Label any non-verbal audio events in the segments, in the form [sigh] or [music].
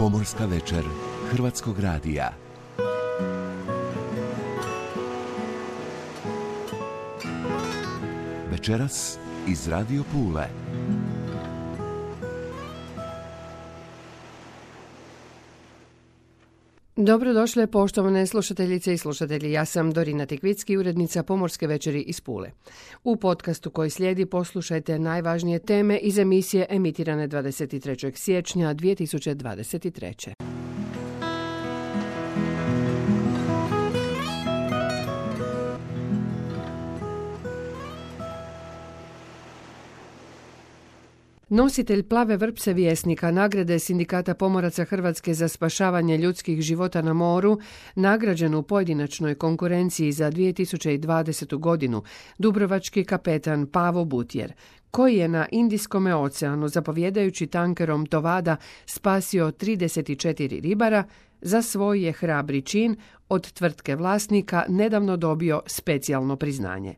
Pomorska večer Hrvatskog radija. Večeras iz Radio Pule. Dobrodošle poštovane slušateljice i slušatelji. Ja sam Dorina Tikvicki, urednica Pomorske večeri iz Pule. U podcastu koji slijedi poslušajte najvažnije teme iz emisije emitirane 23. siječnja 2023. Nositelj plave vrpse vjesnika nagrade Sindikata pomoraca Hrvatske za spašavanje ljudskih života na moru, nagrađen u pojedinačnoj konkurenciji za 2020. godinu, dubrovački kapetan Pavo Butjer, koji je na Indijskom oceanu zapovjedajući tankerom Tovada spasio 34 ribara, za svoj je hrabri čin od tvrtke vlasnika nedavno dobio specijalno priznanje.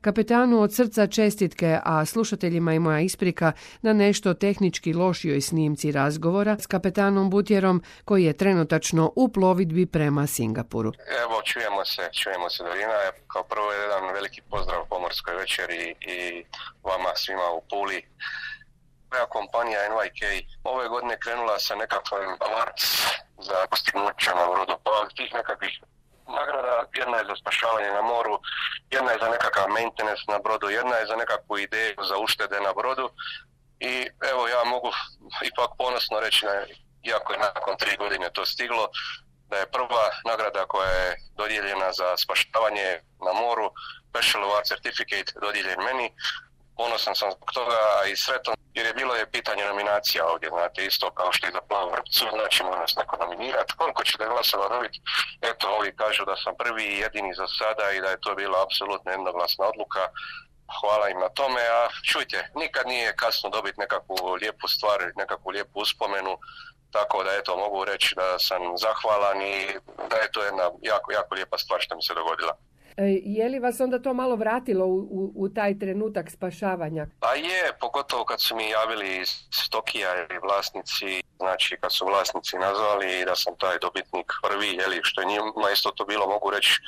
Kapetanu od srca čestitke, a slušateljima i moja isprika na nešto tehnički lošijoj snimci razgovora s kapetanom Butjerom koji je trenutačno u plovidbi prema Singapuru. Evo, čujemo se, čujemo se Dorina. Kao prvo jedan veliki pozdrav pomorskoj večeri i vama svima u Puli. Moja kompanija NYK ove godine krenula sa nekakvim avarac za postignuća na brodu. Pa tih nekakvih nagrada, jedna je za spašavanje na moru, jedna je za nekakav maintenance na brodu, jedna je za nekakvu ideju za uštede na brodu. I evo ja mogu ipak ponosno reći, iako je nakon tri godine to stiglo, da je prva nagrada koja je dodijeljena za spašavanje na moru, Special Award Certificate dodijeljen meni, ponosan sam zbog toga i sretan jer je bilo je pitanje nominacija ovdje, znate, isto kao što i za plavu vrpcu, znači mora nas neko nominirati, koliko ćete glasova dobiti, eto, ovi kažu da sam prvi i jedini za sada i da je to bila apsolutno jednoglasna odluka, hvala im na tome, a čujte, nikad nije kasno dobiti nekakvu lijepu stvar, nekakvu lijepu uspomenu, tako da eto mogu reći da sam zahvalan i da je to jedna jako, jako lijepa stvar što mi se dogodila. E, je li vas onda to malo vratilo u, u, u, taj trenutak spašavanja? Pa je, pogotovo kad su mi javili iz Tokija ili vlasnici, znači kad su vlasnici nazvali da sam taj dobitnik prvi, jeli, što je njima isto to bilo, mogu reći,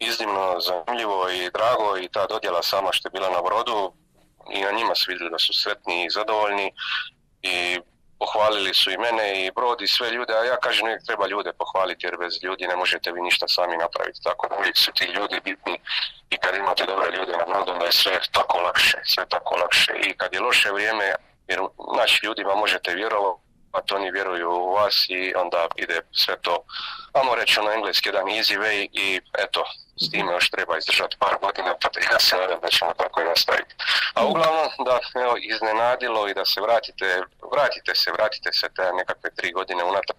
iznimno zanimljivo i drago i ta dodjela sama što je bila na brodu i na njima su vidjeli da su sretni i zadovoljni i pohvalili su i mene i brod i sve ljude, a ja kažem uvijek treba ljude pohvaliti jer bez ljudi ne možete vi ništa sami napraviti. Tako uvijek su ti ljudi bitni i kad imate dobre ljude na brodu onda je sve tako lakše, sve tako lakše. I kad je loše vrijeme, jer naši ljudima možete vjerovati, a to oni vjeruju u vas i onda ide sve to, vamo reći ono engleski, jedan easy way i eto, s time još treba izdržati par godina, pa ja se nadam da ćemo tako i nastaviti. A uglavnom da evo, iznenadilo i da se vratite, vratite se, vratite se te nekakve tri godine unatrag.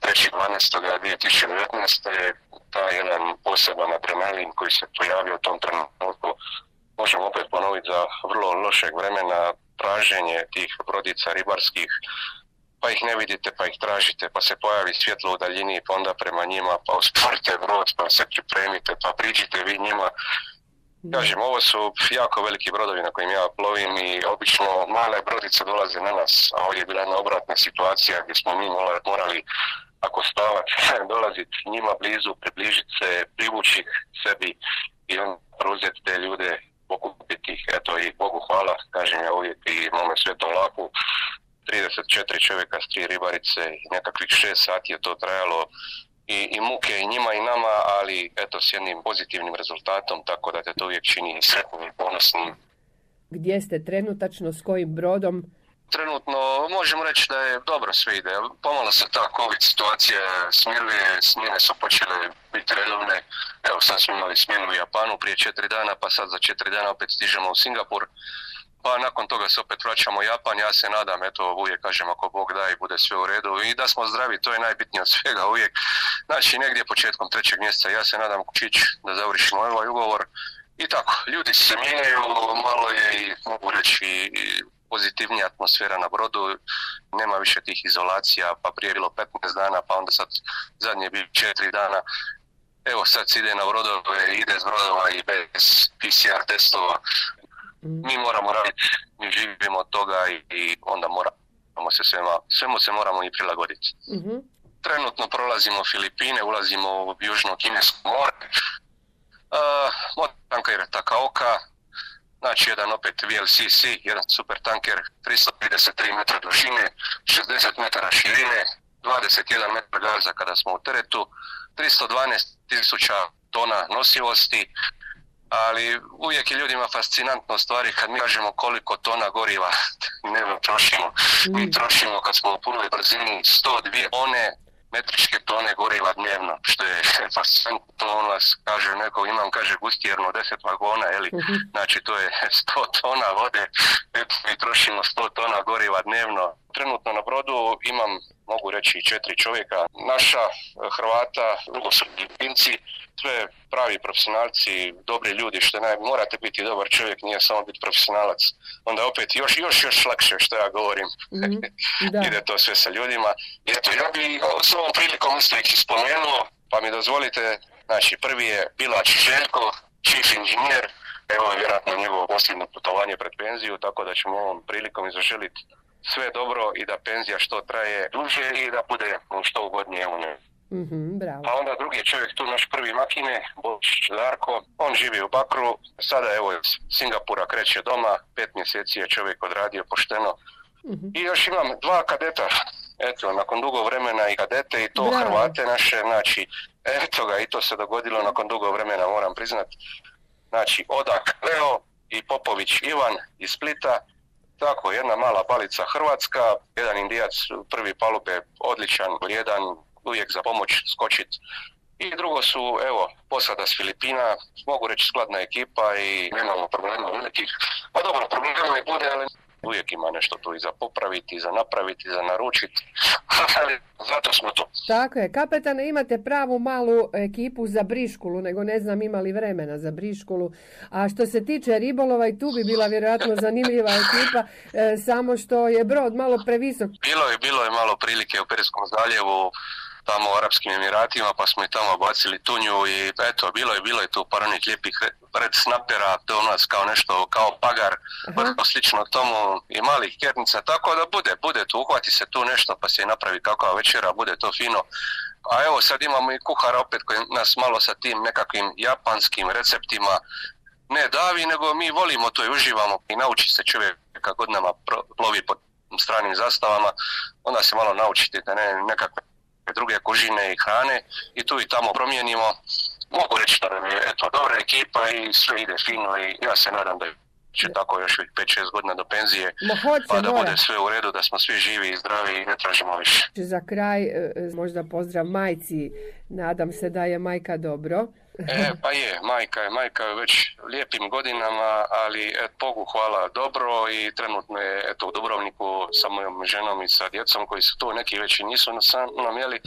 3.12.2019. je taj jedan poseban adrenalin koji se pojavio u tom trenutku. Možemo opet ponoviti za vrlo lošeg vremena traženje tih brodica ribarskih pa ih ne vidite, pa ih tražite, pa se pojavi svjetlo u daljini, pa onda prema njima, pa usporite brod, pa se pripremite, pa priđite vi njima. Kažem, ovo su jako veliki brodovi na kojim ja plovim i obično male brodice dolaze na nas, a ovdje je bila jedna obratna situacija gdje smo mi morali ako stavati, [laughs] dolaziti njima blizu, približiti se, privući sebi i on preuzeti te ljude, pokupiti ih, eto i Bogu hvala, kažem ja uvijek i mome svetom laku, 34 čovjeka s tri ribarice i nekakvih 6 sati je to trajalo i, i muke i njima i nama, ali eto s jednim pozitivnim rezultatom, tako da te to uvijek čini sretnim i ponosnim. Gdje ste trenutačno, s kojim brodom? Trenutno možemo reći da je dobro sve ide. Pomalo se ta COVID situacija smiruje, smjene su počele biti redovne. Evo sad smo imali smjenu u Japanu prije četiri dana, pa sad za četiri dana opet stižemo u Singapur pa nakon toga se opet vraćamo u Japan, ja se nadam, eto uvijek kažem ako Bog da i bude sve u redu. I da smo zdravi, to je najbitnije od svega uvijek. Znači negdje početkom trećeg mjeseca ja se nadam kućić da završimo ovaj ugovor. I tako, ljudi se mijenjaju, malo je i mogu reći i pozitivnija atmosfera na brodu, nema više tih izolacija, pa prije bilo 15 dana, pa onda sad zadnje bi 4 dana. Evo sad se ide na brodove, ide s brodova i bez PCR testova, mi moramo raditi, mi živimo od toga i, i onda moramo se svema, svemu se moramo i prilagoditi. Mhm. Trenutno prolazimo Filipine, ulazimo u južno kinesko more. Uh, tanker Takaoka, znači jedan opet VLCC, jedan super tanker, 333 metra dužine, 60 metara širine, 21 metar gaza kada smo u teretu, 312 tisuća tona nosivosti, ali uvijek je ljudima fascinantno stvari kad mi kažemo koliko tona goriva [laughs] ne trošimo. Mi trošimo kad smo u punoj brzini 102 one metričke tone goriva dnevno, što je [laughs] fascinantno, to on vas kaže neko, imam kaže gustjerno 10 vagona, eli, znači to je [laughs] 100 tona vode, eto mi trošimo 100 tona goriva dnevno. Trenutno na brodu imam, mogu reći, četiri čovjeka, naša Hrvata, drugo su Filipinci, sve pravi profesionalci, dobri ljudi, što naj, morate biti dobar čovjek, nije samo biti profesionalac. Onda opet još, još, još lakše što ja govorim. [laughs] Ide to sve sa ljudima. Eto, ja bi s ovom prilikom isto ih spomenuo, pa mi dozvolite, znači prvi je Bilač Željko, chief inženjer, evo je vjerojatno njegovo posljedno putovanje pred penziju, tako da ćemo ovom prilikom zaželiti sve dobro i da penzija što traje duže i da bude što ugodnije u njoj. mm bravo. A onda drugi je čovjek tu, naš prvi makine, Božić Darko, on živi u Bakru, sada evo iz Singapura kreće doma, pet mjeseci je čovjek odradio pošteno. Mhm. I još imam dva kadeta, eto, nakon dugo vremena i kadete i to Bravo. Hrvate naše, znači, eto ga, i to se dogodilo nakon dugo vremena, moram priznat. Znači, Odak Leo i Popović Ivan iz Splita, tako, jedna mala palica Hrvatska, jedan indijac prvi palube, odličan, vrijedan, uvijek za pomoć skočit. I drugo su, evo, posada s Filipina, mogu reći skladna ekipa i nemamo problema velikih. Pa dobro, problema i bude, ali uvijek ima nešto tu i za popraviti, i za napraviti, i za naručiti. Ali [laughs] zato smo tu. Tako je, kapetane imate pravu malu ekipu za briškulu, nego ne znam imali vremena za briškulu. A što se tiče ribolova i tu bi bila vjerojatno zanimljiva ekipa, e, samo što je brod malo previsok. Bilo je, bilo je malo prilike u Perijskom zaljevu, tamo u Arapskim Emiratima, pa smo i tamo bacili tunju i eto, bilo je, bilo je tu par onih lijepih red snapera, to u nas kao nešto, kao pagar, vrlo slično tomu i malih kernica, tako da bude, bude tu, uhvati se tu nešto pa se i napravi kakva večera, bude to fino. A evo sad imamo i kuhara opet koji nas malo sa tim nekakvim japanskim receptima ne davi, nego mi volimo to i uživamo i nauči se čovjek kad godinama plovi pod stranim zastavama, onda se malo naučiti da ne nekakve druge kužine i hrane i tu i tamo promijenimo. Mogu reći da nam je eto, dobra ekipa i sve ide fino i ja se nadam da će tako još 5-6 godina do penzije pa da bude sve u redu, da smo svi živi i zdravi i ne tražimo više. Za kraj e, možda pozdrav majci, nadam se da je majka dobro. E, pa je, majka je, majka je već lijepim godinama, ali et, Bogu hvala dobro i trenutno je eto, u Dubrovniku sa mojom ženom i sa djecom koji su tu, neki već i nisu sa mnom, jeli,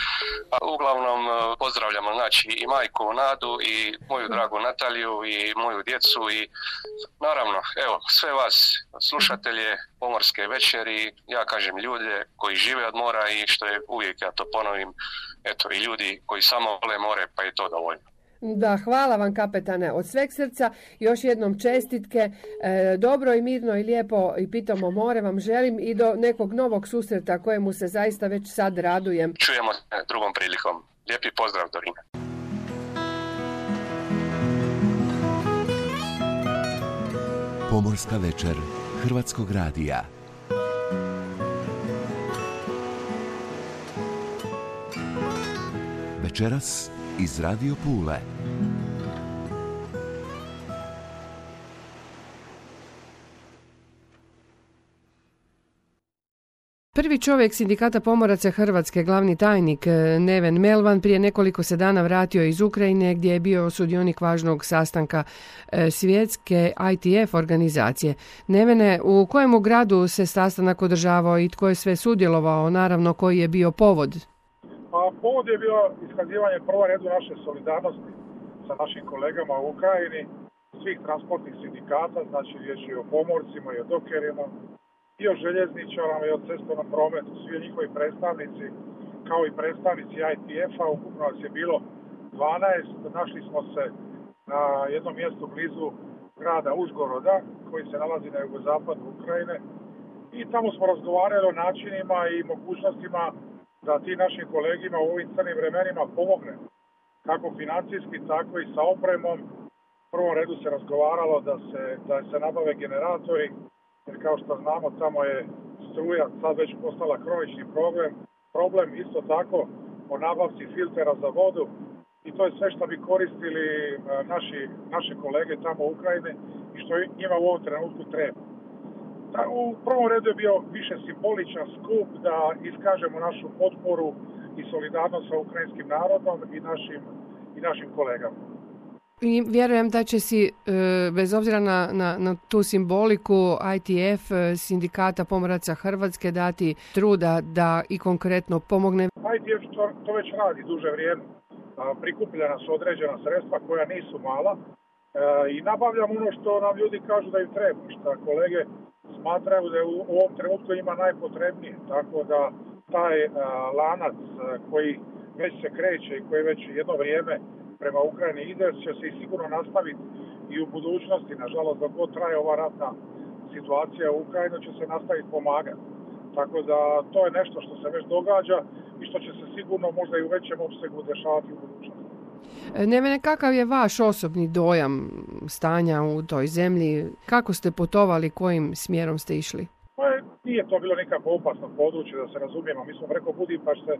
a uglavnom e, pozdravljamo znači i majku Nadu i moju dragu Nataliju i moju djecu i naravno, evo, sve vas slušatelje pomorske večeri, ja kažem ljude koji žive od mora i što je uvijek, ja to ponovim, eto i ljudi koji samo vole more, pa je to dovoljno. Da, hvala vam kapetane od sveg srca. Još jednom čestitke. E, dobro i mirno i lijepo i pitamo more vam želim i do nekog novog susreta kojemu se zaista već sad radujem. Čujemo se drugom prilikom. Lijepi pozdrav Dorina. Pomorska večer Hrvatskog radija. Večeras iz Radio Pule. Prvi čovjek sindikata pomoraca Hrvatske, glavni tajnik e, Neven Melvan, prije nekoliko se dana vratio iz Ukrajine gdje je bio sudionik važnog sastanka e, svjetske ITF organizacije. Nevene, u kojemu gradu se sastanak održavao i tko je sve sudjelovao, naravno koji je bio povod? Pa povod je bio iskazivanje prvo redu naše solidarnosti sa našim kolegama u Ukrajini, svih transportnih sindikata, znači riječ je o pomorcima i o dokerima, i o željezničarama i o cestovnom prometu, svi njihovi predstavnici, kao i predstavnici ITF-a, ukupno nas je bilo 12, našli smo se na jednom mjestu blizu grada Užgoroda, koji se nalazi na jugozapadu Ukrajine. I tamo smo razgovarali o načinima i mogućnostima da ti našim kolegima u ovim crnim vremenima pomogne. Kako financijski, tako i sa opremom. U prvom redu se razgovaralo da se, da se nabave generatori, jer kao što znamo tamo je struja sad već postala kronični problem. Problem isto tako o nabavci filtera za vodu i to je sve što bi koristili e, naši, naše kolege tamo u Ukrajini i što njima u ovom trenutku treba. U prvom redu je bio više simboličan skup da iskažemo našu potporu i solidarnost sa ukrajinskim narodom i našim, i našim kolegama. I vjerujem da će si, e, bez obzira na, na, na tu simboliku, ITF, e, sindikata pomoraca Hrvatske, dati truda da i konkretno pomogne. ITF to, to već radi duže vrijeme. Prikupljena su određena sredstva koja nisu mala e, i nabavljamo ono što nam ljudi kažu da im treba, što kolege smatraju da u ovom trenutku ima najpotrebnije. Tako da taj lanac koji već se kreće i koji već jedno vrijeme prema Ukrajini ide, će se i sigurno nastaviti i u budućnosti. Nažalost, dok god traje ova ratna situacija u Ukrajini će se nastaviti pomagati. Tako da to je nešto što se već događa i što će se sigurno možda i u većem opsegu dešavati u budućnosti. E, Nevene, kakav je vaš osobni dojam stanja u toj zemlji? Kako ste putovali, kojim smjerom ste išli? Pa nije to bilo nikako opasno područje, da se razumijemo. Mi smo preko Budimpešte,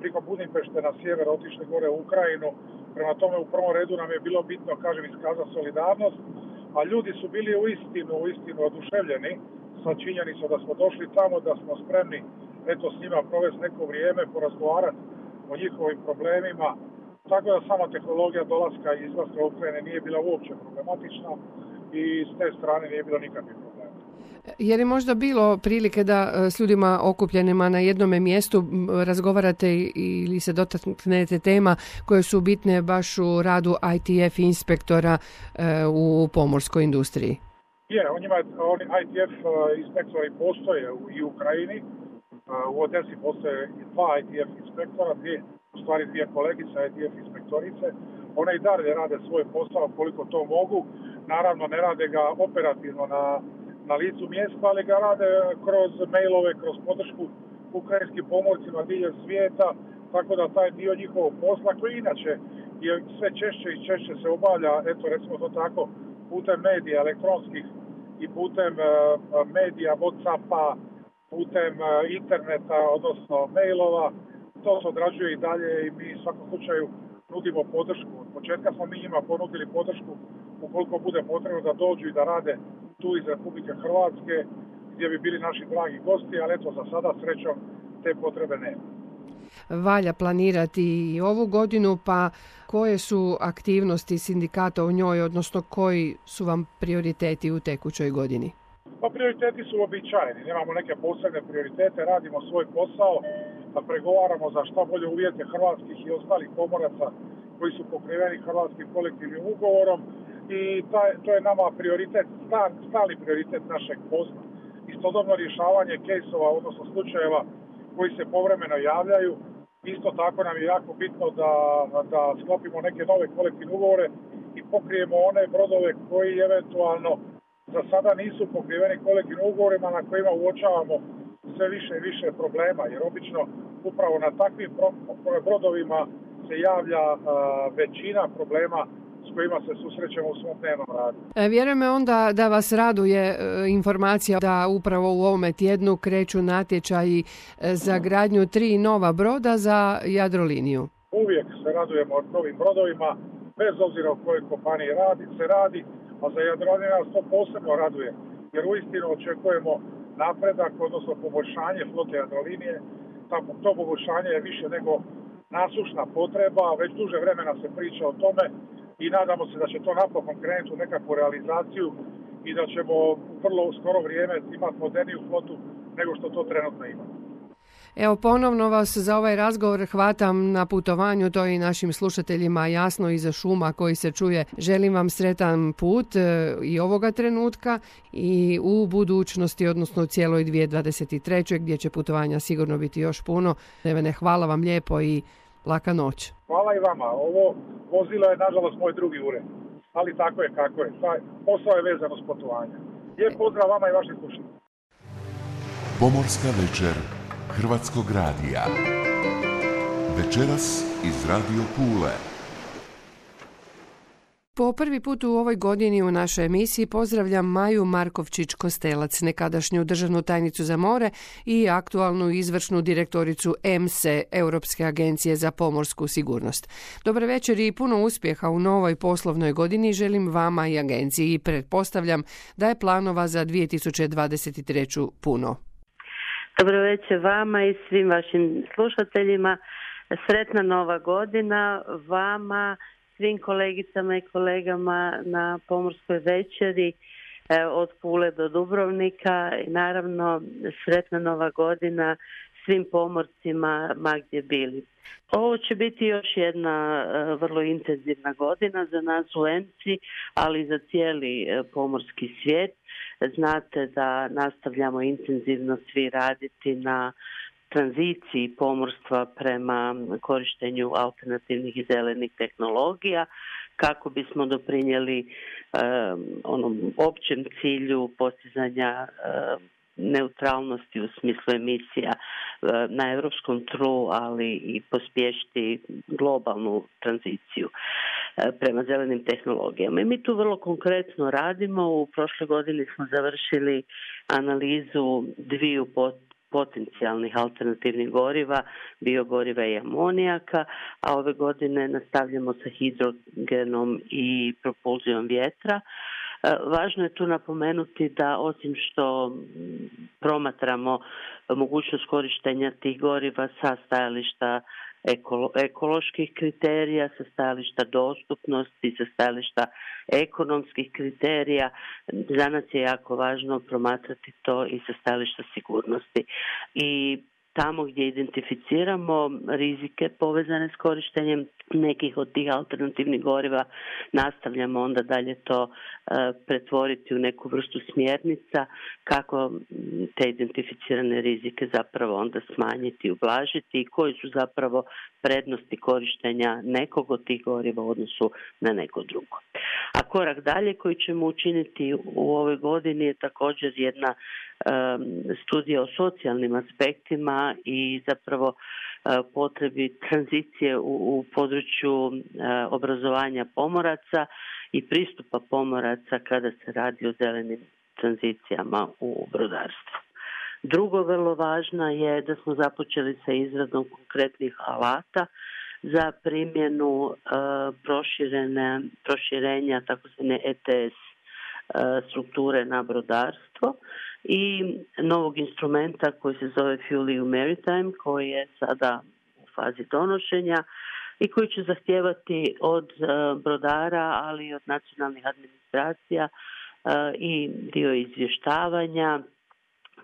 preko Budimpešte na sjever otišli gore u Ukrajinu. Prema tome u prvom redu nam je bilo bitno, kažem, iskazati solidarnost. A ljudi su bili u istinu, u istinu oduševljeni sa činjenicom da smo došli tamo, da smo spremni eto s njima provesti neko vrijeme, porazgovarati o njihovim problemima. Tako da sama tehnologija dolaska i izlaska Ukrajine nije bila uopće problematična i s te strane nije bilo nikakvih problema. Je li možda bilo prilike da e, s ljudima okupljenima na jednome mjestu razgovarate ili se dotaknete tema koje su bitne baš u radu ITF inspektora e, u pomorskoj industriji? Je, on ima, oni ITF e, inspektori postoje i u Ukrajini. U Odesi postoje dva ITF inspektora, dvije, u stvari dvije kolegice ITF inspektorice. One i dalje rade svoj posao koliko to mogu. Naravno ne rade ga operativno na na licu mjesta, ali ga rade kroz mailove, kroz podršku ukrajinskim pomorcima diljem svijeta, tako da taj dio njihovog posla koji inače je sve češće i češće se obavlja, eto recimo to tako, putem medija elektronskih i putem e, medija Whatsappa, putem e, interneta, odnosno mailova, to se odrađuje i dalje i mi u svakom slučaju nudimo podršku. Od početka smo mi njima ponudili podršku ukoliko bude potrebno da dođu i da rade tu iz Republike Hrvatske gdje bi bili naši dragi gosti, ali eto za sada srećom te potrebe nema. Valja planirati i ovu godinu, pa koje su aktivnosti sindikata u njoj, odnosno koji su vam prioriteti u tekućoj godini? Pa prioriteti su običajni, nemamo neke posebne prioritete, radimo svoj posao, da pregovaramo za što bolje uvjete hrvatskih i ostalih pomoraca koji su pokriveni hrvatskim kolektivnim ugovorom, i taj, to je nama prioritet, stali prioritet našeg posla. Istodobno rješavanje kejsova, odnosno slučajeva koji se povremeno javljaju. Isto tako nam je jako bitno da, da sklopimo neke nove kolektivne ugovore i pokrijemo one brodove koji eventualno za sada nisu pokriveni kolektivnim ugovorima na kojima uočavamo sve više i više problema, jer obično upravo na takvim brodovima se javlja većina problema s kojima se susrećemo u svom dnevnom radu. E, vjerujem onda da vas raduje e, informacija da upravo u ovome tjednu kreću natječaji e, za gradnju tri nova broda za Jadroliniju. Uvijek se radujemo od novim brodovima, bez obzira o kojoj kompaniji radi, se radi, a za Jadroliniju nas to posebno raduje, jer uistinu očekujemo napredak, odnosno poboljšanje flote Jadrolinije. To poboljšanje je više nego nasušna potreba, već duže vremena se priča o tome i nadamo se da će to napokon krenuti u nekakvu realizaciju i da ćemo u vrlo skoro vrijeme imati moderniju flotu nego što to trenutno ima. Evo ponovno vas za ovaj razgovor hvatam na putovanju, to i našim slušateljima jasno iza šuma koji se čuje. Želim vam sretan put e, i ovoga trenutka i u budućnosti, odnosno u cijeloj 2023. gdje će putovanja sigurno biti još puno. Nevene, hvala vam lijepo i laka noć. Hvala i vama. Ovo vozilo je nažalost moj drugi ured. Ali tako je kako je. Posao je vezano s putovanje. Lijep pozdrav vama i vašim slušanjima. Pomorska večer Hrvatskog radija. Večeras iz Radio Pule. Po prvi put u ovoj godini u našoj emisiji pozdravljam Maju Markovčić-Kostelac, nekadašnju državnu tajnicu za more i aktualnu izvršnu direktoricu EMSE, Europske agencije za pomorsku sigurnost. Dobar večer i puno uspjeha u novoj poslovnoj godini želim vama i agenciji i pretpostavljam da je planova za 2023. puno. Dobro večer vama i svim vašim slušateljima. Sretna nova godina vama, svim kolegicama i kolegama na pomorskoj večeri e, od Pule do Dubrovnika i naravno sretna nova godina svim pomorcima ma gdje bili. Ovo će biti još jedna e, vrlo intenzivna godina za nas u EMCI, ali i za cijeli e, pomorski svijet. Znate da nastavljamo intenzivno svi raditi na tranziciji pomorstva prema korištenju alternativnih i zelenih tehnologija kako bismo doprinijeli onom općem cilju postizanja neutralnosti u smislu emisija na europskom tlu, ali i pospješiti globalnu tranziciju prema zelenim tehnologijama. I mi tu vrlo konkretno radimo. U prošle godini smo završili analizu dviju potencijalnih alternativnih goriva, biogoriva i amonijaka, a ove godine nastavljamo sa hidrogenom i propulzijom vjetra. E, važno je tu napomenuti da osim što promatramo mogućnost korištenja tih goriva sa stajališta ekoloških kriterija, sa stajališta dostupnosti, sa stajališta ekonomskih kriterija. Za nas je jako važno promatrati to i sa stajališta sigurnosti. I tamo gdje identificiramo rizike povezane s korištenjem nekih od tih alternativnih goriva nastavljamo onda dalje to e, pretvoriti u neku vrstu smjernica kako te identificirane rizike zapravo onda smanjiti, ublažiti i koji su zapravo prednosti korištenja nekog od tih goriva u odnosu na neko drugo. A korak dalje koji ćemo učiniti u ovoj godini je također jedna studija o socijalnim aspektima i zapravo e, potrebi tranzicije u području e, obrazovanja pomoraca i pristupa pomoraca kada se radi o zelenim tranzicijama u brodarstvu. Drugo vrlo važno je da smo započeli sa izradom konkretnih alata za primjenu e, proširene, proširenja takozvane ETS strukture na brodarstvo i novog instrumenta koji se zove Fuel Maritime koji je sada u fazi donošenja i koji će zahtijevati od e, brodara, ali i od nacionalnih administracija e, i dio izvještavanja,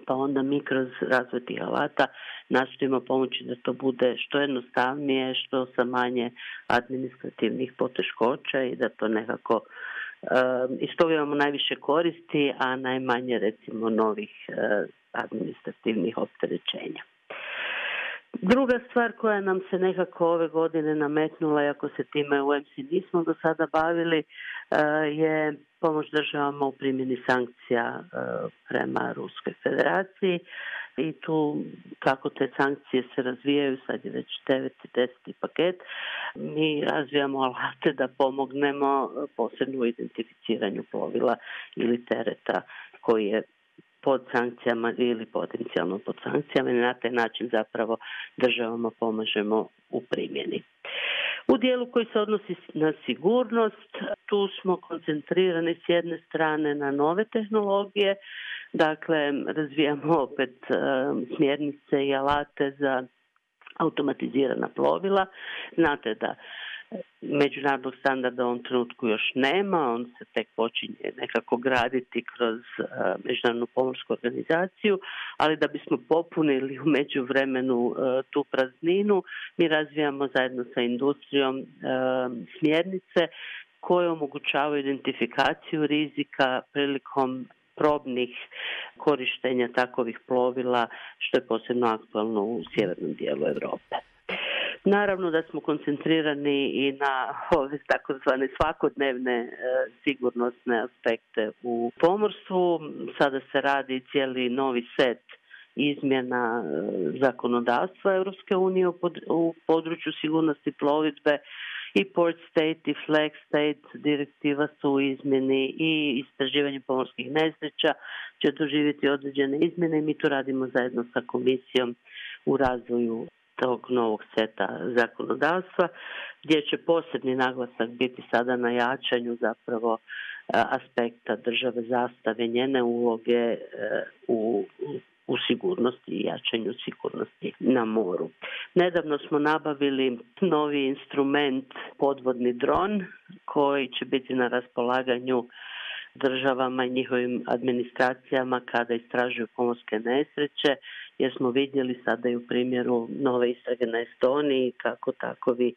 pa onda mi kroz razvoj tih alata nastojimo pomoći da to bude što jednostavnije, što sa manje administrativnih poteškoća i da to nekako iz toga imamo najviše koristi, a najmanje recimo novih e, administrativnih opterećenja. Druga stvar koja nam se nekako ove godine nametnula, iako se time u MC nismo do sada bavili, e, je pomoć državama u primjeni sankcija e, prema Ruskoj federaciji i tu kako te sankcije se razvijaju, sad je već 9. i 10. paket, mi razvijamo alate da pomognemo posebno u identificiranju plovila ili tereta koji je pod sankcijama ili potencijalno pod sankcijama i na taj način zapravo državama pomažemo u primjeni. U dijelu koji se odnosi na sigurnost, tu smo koncentrirani s jedne strane na nove tehnologije, dakle razvijamo opet e, smjernice i alate za automatizirana plovila. Znate da međunarodnog standarda u ovom trenutku još nema, on se tek počinje nekako graditi kroz uh, međunarodnu pomorsku organizaciju, ali da bismo popunili u međuvremenu uh, tu prazninu, mi razvijamo zajedno sa industrijom uh, smjernice koje omogućavaju identifikaciju rizika prilikom probnih korištenja takovih plovila, što je posebno aktualno u sjevernom dijelu Europe. Naravno da smo koncentrirani i na ove takozvane svakodnevne e, sigurnosne aspekte u pomorstvu. Sada se radi cijeli novi set izmjena e, zakonodavstva Europske unije u području sigurnosti plovidbe i Port State i Flag State direktiva su u izmjeni i istraživanje pomorskih nesreća će doživjeti određene izmjene i mi tu radimo zajedno sa komisijom u razvoju tog novog seta zakonodavstva gdje će posebni naglasak biti sada na jačanju zapravo aspekta države zastave, njene uloge e, u u sigurnosti i jačanju sigurnosti na moru. Nedavno smo nabavili novi instrument podvodni dron koji će biti na raspolaganju državama i njihovim administracijama kada istražuju pomorske nesreće jer smo vidjeli sada i u primjeru nove istrage na Estoniji kako takovi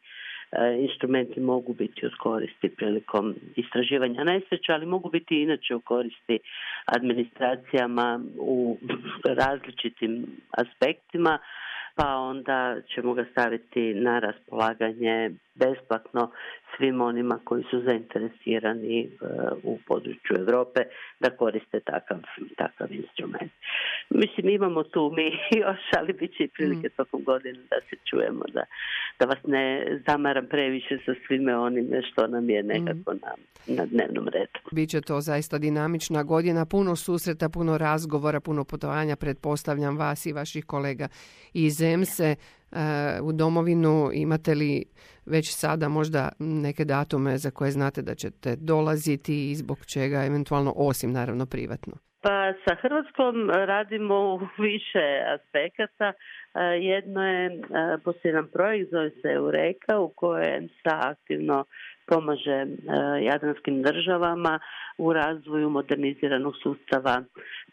E, instrumenti mogu biti od koristi prilikom istraživanja nesreća, ali mogu biti inače u koristi administracijama u različitim aspektima, pa onda ćemo ga staviti na raspolaganje besplatno svim onima koji su zainteresirani e, u području Europe da koriste takav, takav instrument. Mislim, imamo tu mi [laughs] još, ali bit će i prilike mm. tokom godine da se čujemo, da, da vas ne zamaram previše sa svime onime što nam je nekako mm. na, na dnevnom redu. Biće to zaista dinamična godina, puno susreta, puno razgovora, puno putovanja, pretpostavljam vas i vaših kolega iz EMSE u domovinu. Imate li već sada možda neke datume za koje znate da ćete dolaziti i zbog čega eventualno osim naravno privatno? Pa sa Hrvatskom radimo u više aspekata. Jedno je posljedan projekt zove se Eureka u kojem sa aktivno pomaže jadranskim državama u razvoju moderniziranog sustava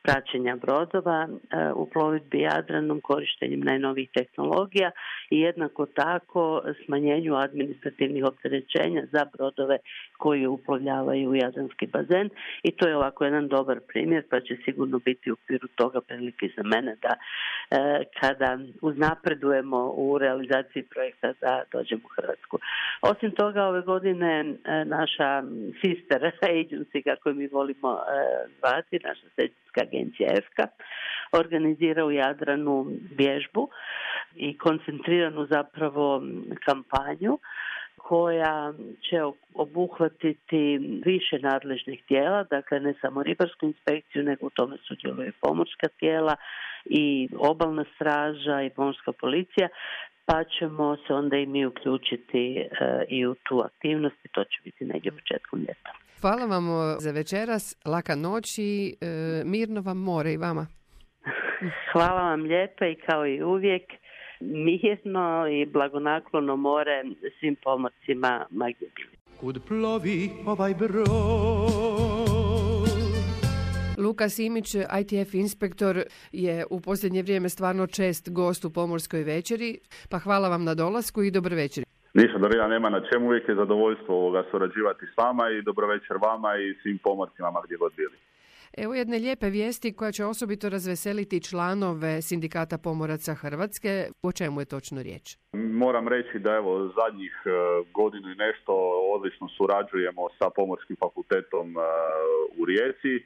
praćenja brodova e, u plovidbi Jadranom korištenjem najnovijih tehnologija i jednako tako smanjenju administrativnih opterećenja za brodove koji uplovljavaju u Jadranski bazen i to je ovako jedan dobar primjer pa će sigurno biti u okviru toga prilike za mene da e, kada uznapredujemo u realizaciji projekta da dođemo u Hrvatsku. Osim toga ove godine e, naša sister [laughs] agency kako mi volimo zvati, naša agencija EFKA organizira u Jadranu vježbu i koncentriranu zapravo kampanju koja će obuhvatiti više nadležnih tijela, dakle ne samo ribarsku inspekciju, nego u tome sudjeluju pomorska tijela i obalna straža i pomorska policija, pa ćemo se onda i mi uključiti e, i u tu aktivnost i to će biti negdje početkom ljeta. Hvala vam za večeras, laka noć i e, mirno vam more i vama. Hvala vam lijepo i kao i uvijek. Mirno i blagonaklono more svim pomorcima ma Kud plovi ovaj Luka Simić, ITF inspektor, je u posljednje vrijeme stvarno čest gost u pomorskoj večeri, pa hvala vam na dolasku i dobro večer. Ništa Dorina nema na čemu, uvijek je zadovoljstvo ovoga surađivati s vama i dobro večer vama i svim pomorcima gdje god bili. Evo jedne lijepe vijesti koja će osobito razveseliti članove Sindikata pomoraca Hrvatske. O čemu je točno riječ? Moram reći da evo zadnjih e, godinu i nešto odlično surađujemo sa Pomorskim fakultetom e, u Rijeci, e,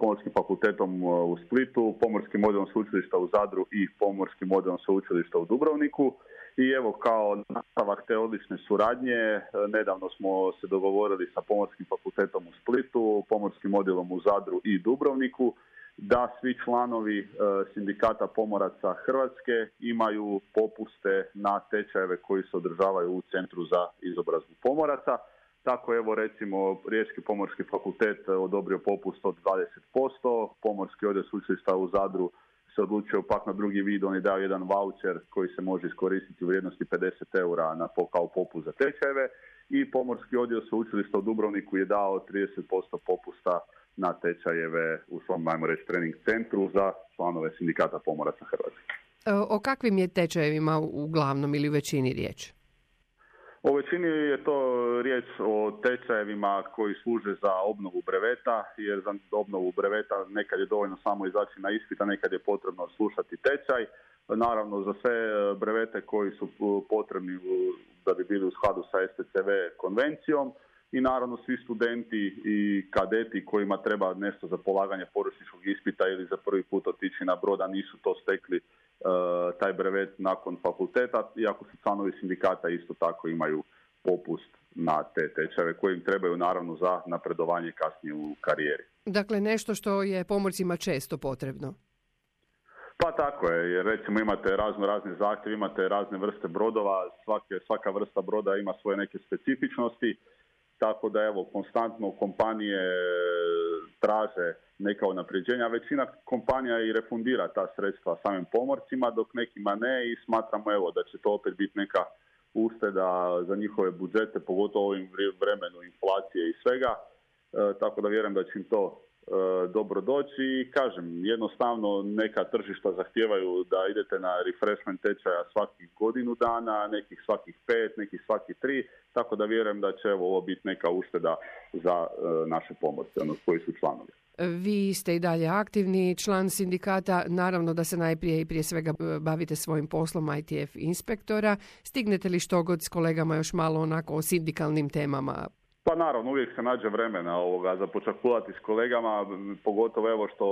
Pomorskim fakultetom u Splitu, Pomorskim modelom sveučilišta u Zadru i Pomorskim modelom sveučilišta u Dubrovniku. I evo kao nastavak te odlične suradnje, e, nedavno smo se dogovorili sa Pomorskim fakultetom u Splitu, Pomorskim odjelom u Zadru i Dubrovniku, da svi članovi e, sindikata pomoraca Hrvatske imaju popuste na tečajeve koji se održavaju u Centru za izobrazbu pomoraca. Tako evo recimo Riječki pomorski fakultet odobrio popust od 20%, Pomorski odjel sveučilišta u Zadru se odlučio pak na drugi vid, on je dao jedan voucher koji se može iskoristiti u vrijednosti 50 eura na, kao popust za tečajeve i pomorski odjel sveučilišta u Dubrovniku je dao 30% popusta na tečajeve u svom, ajmo reći, trening centru za članove sindikata pomoraca Hrvatske. E, o kakvim je tečajevima uglavnom ili u većini riječ? U većini je to riječ o tečajevima koji služe za obnovu breveta, jer za obnovu breveta nekad je dovoljno samo izaći na ispit, a nekad je potrebno slušati tečaj. Naravno, za sve brevete koji su potrebni da bi bili u skladu sa STCV konvencijom, i naravno svi studenti i kadeti kojima treba nešto za polaganje poručničkog ispita ili za prvi put otići na broda nisu to stekli taj brevet nakon fakulteta, iako su članovi sindikata isto tako imaju popust na te tečajeve koji im trebaju naravno za napredovanje kasnije u karijeri. Dakle, nešto što je pomorcima često potrebno. Pa tako je, jer recimo imate razno razne zahtjeve, imate razne vrste brodova, svake, svaka vrsta broda ima svoje neke specifičnosti, tako da evo, konstantno kompanije traže neka unapređenja. Većina kompanija i refundira ta sredstva samim pomorcima, dok nekima ne i smatramo evo da će to opet biti neka ušteda za njihove budžete, pogotovo ovim vremenu inflacije i svega. E, tako da vjerujem da će im to E, dobro doći i kažem, jednostavno neka tržišta zahtijevaju da idete na refreshment tečaja svakih godinu dana, nekih svakih pet, nekih svaki tri, tako da vjerujem da će ovo biti neka ušteda za e, naše pomorce, ono koji su članovi. Vi ste i dalje aktivni član sindikata, naravno da se najprije i prije svega bavite svojim poslom ITF inspektora. Stignete li što god s kolegama još malo onako o sindikalnim temama pa naravno, uvijek se nađe vremena ovoga, za počakulati s kolegama, pogotovo evo što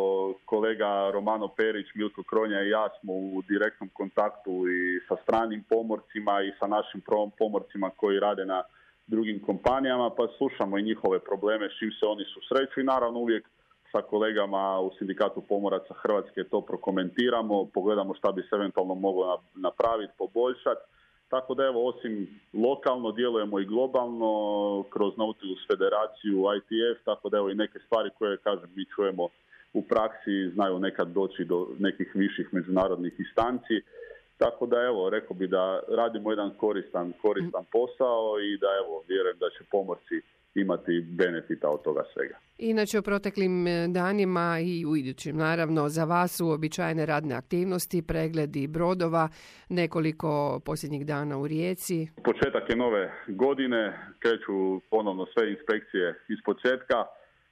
kolega Romano Perić, Milko Kronja i ja smo u direktnom kontaktu i sa stranim pomorcima i sa našim pomorcima koji rade na drugim kompanijama, pa slušamo i njihove probleme s čim se oni susreću i naravno uvijek sa kolegama u Sindikatu pomoraca Hrvatske to prokomentiramo, pogledamo šta bi se eventualno moglo napraviti, poboljšati tako da evo, osim lokalno djelujemo i globalno kroz Nautilus federaciju, ITF, tako da evo i neke stvari koje, kažem, mi čujemo u praksi, znaju nekad doći do nekih viših međunarodnih instanci. Tako da evo, rekao bi da radimo jedan koristan, koristan posao i da evo, vjerujem da će pomorci imati benefita od toga svega. Inače, u proteklim e, danima i u idućim, naravno, za vas su običajne radne aktivnosti, pregledi brodova, nekoliko posljednjih dana u Rijeci. Početak je nove godine, kreću ponovno sve inspekcije iz početka.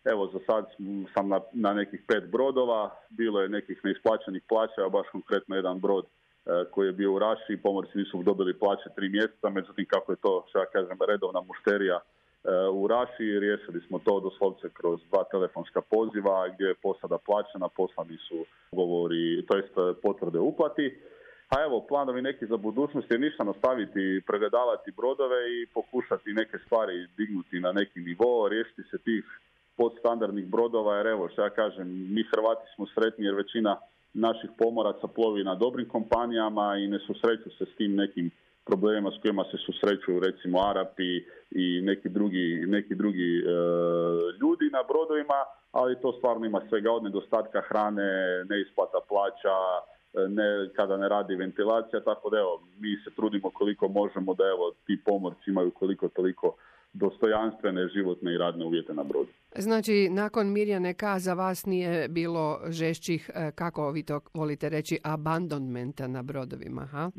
Evo, za sad sam na, na nekih pet brodova, bilo je nekih neisplaćenih plaća, baš konkretno jedan brod e, koji je bio u Raši, pomorci nisu dobili plaće tri mjeseca, međutim kako je to, što ja kažem, redovna mušterija u Raši. Riješili smo to doslovce kroz dva telefonska poziva gdje je posada plaćena, poslani su govori, to jest potvrde uplati. A evo, planovi neki za budućnost je ništa nastaviti, pregledavati brodove i pokušati neke stvari dignuti na neki nivo, riješiti se tih podstandardnih brodova, jer evo, što ja kažem, mi Hrvati smo sretni jer većina naših pomoraca plovi na dobrim kompanijama i ne susreću se s tim nekim problemima s kojima se susreću recimo Arapi i neki drugi, neki drugi e, ljudi na brodovima, ali to stvarno ima svega od nedostatka hrane, neisplata plaća, e, ne, kada ne radi ventilacija, tako da evo, mi se trudimo koliko možemo da evo ti pomorci imaju koliko toliko dostojanstvene životne i radne uvjete na brodu. Znači, nakon Mirjane K. za vas nije bilo žešćih, e, kako vi to volite reći, abandonmenta na brodovima, ha?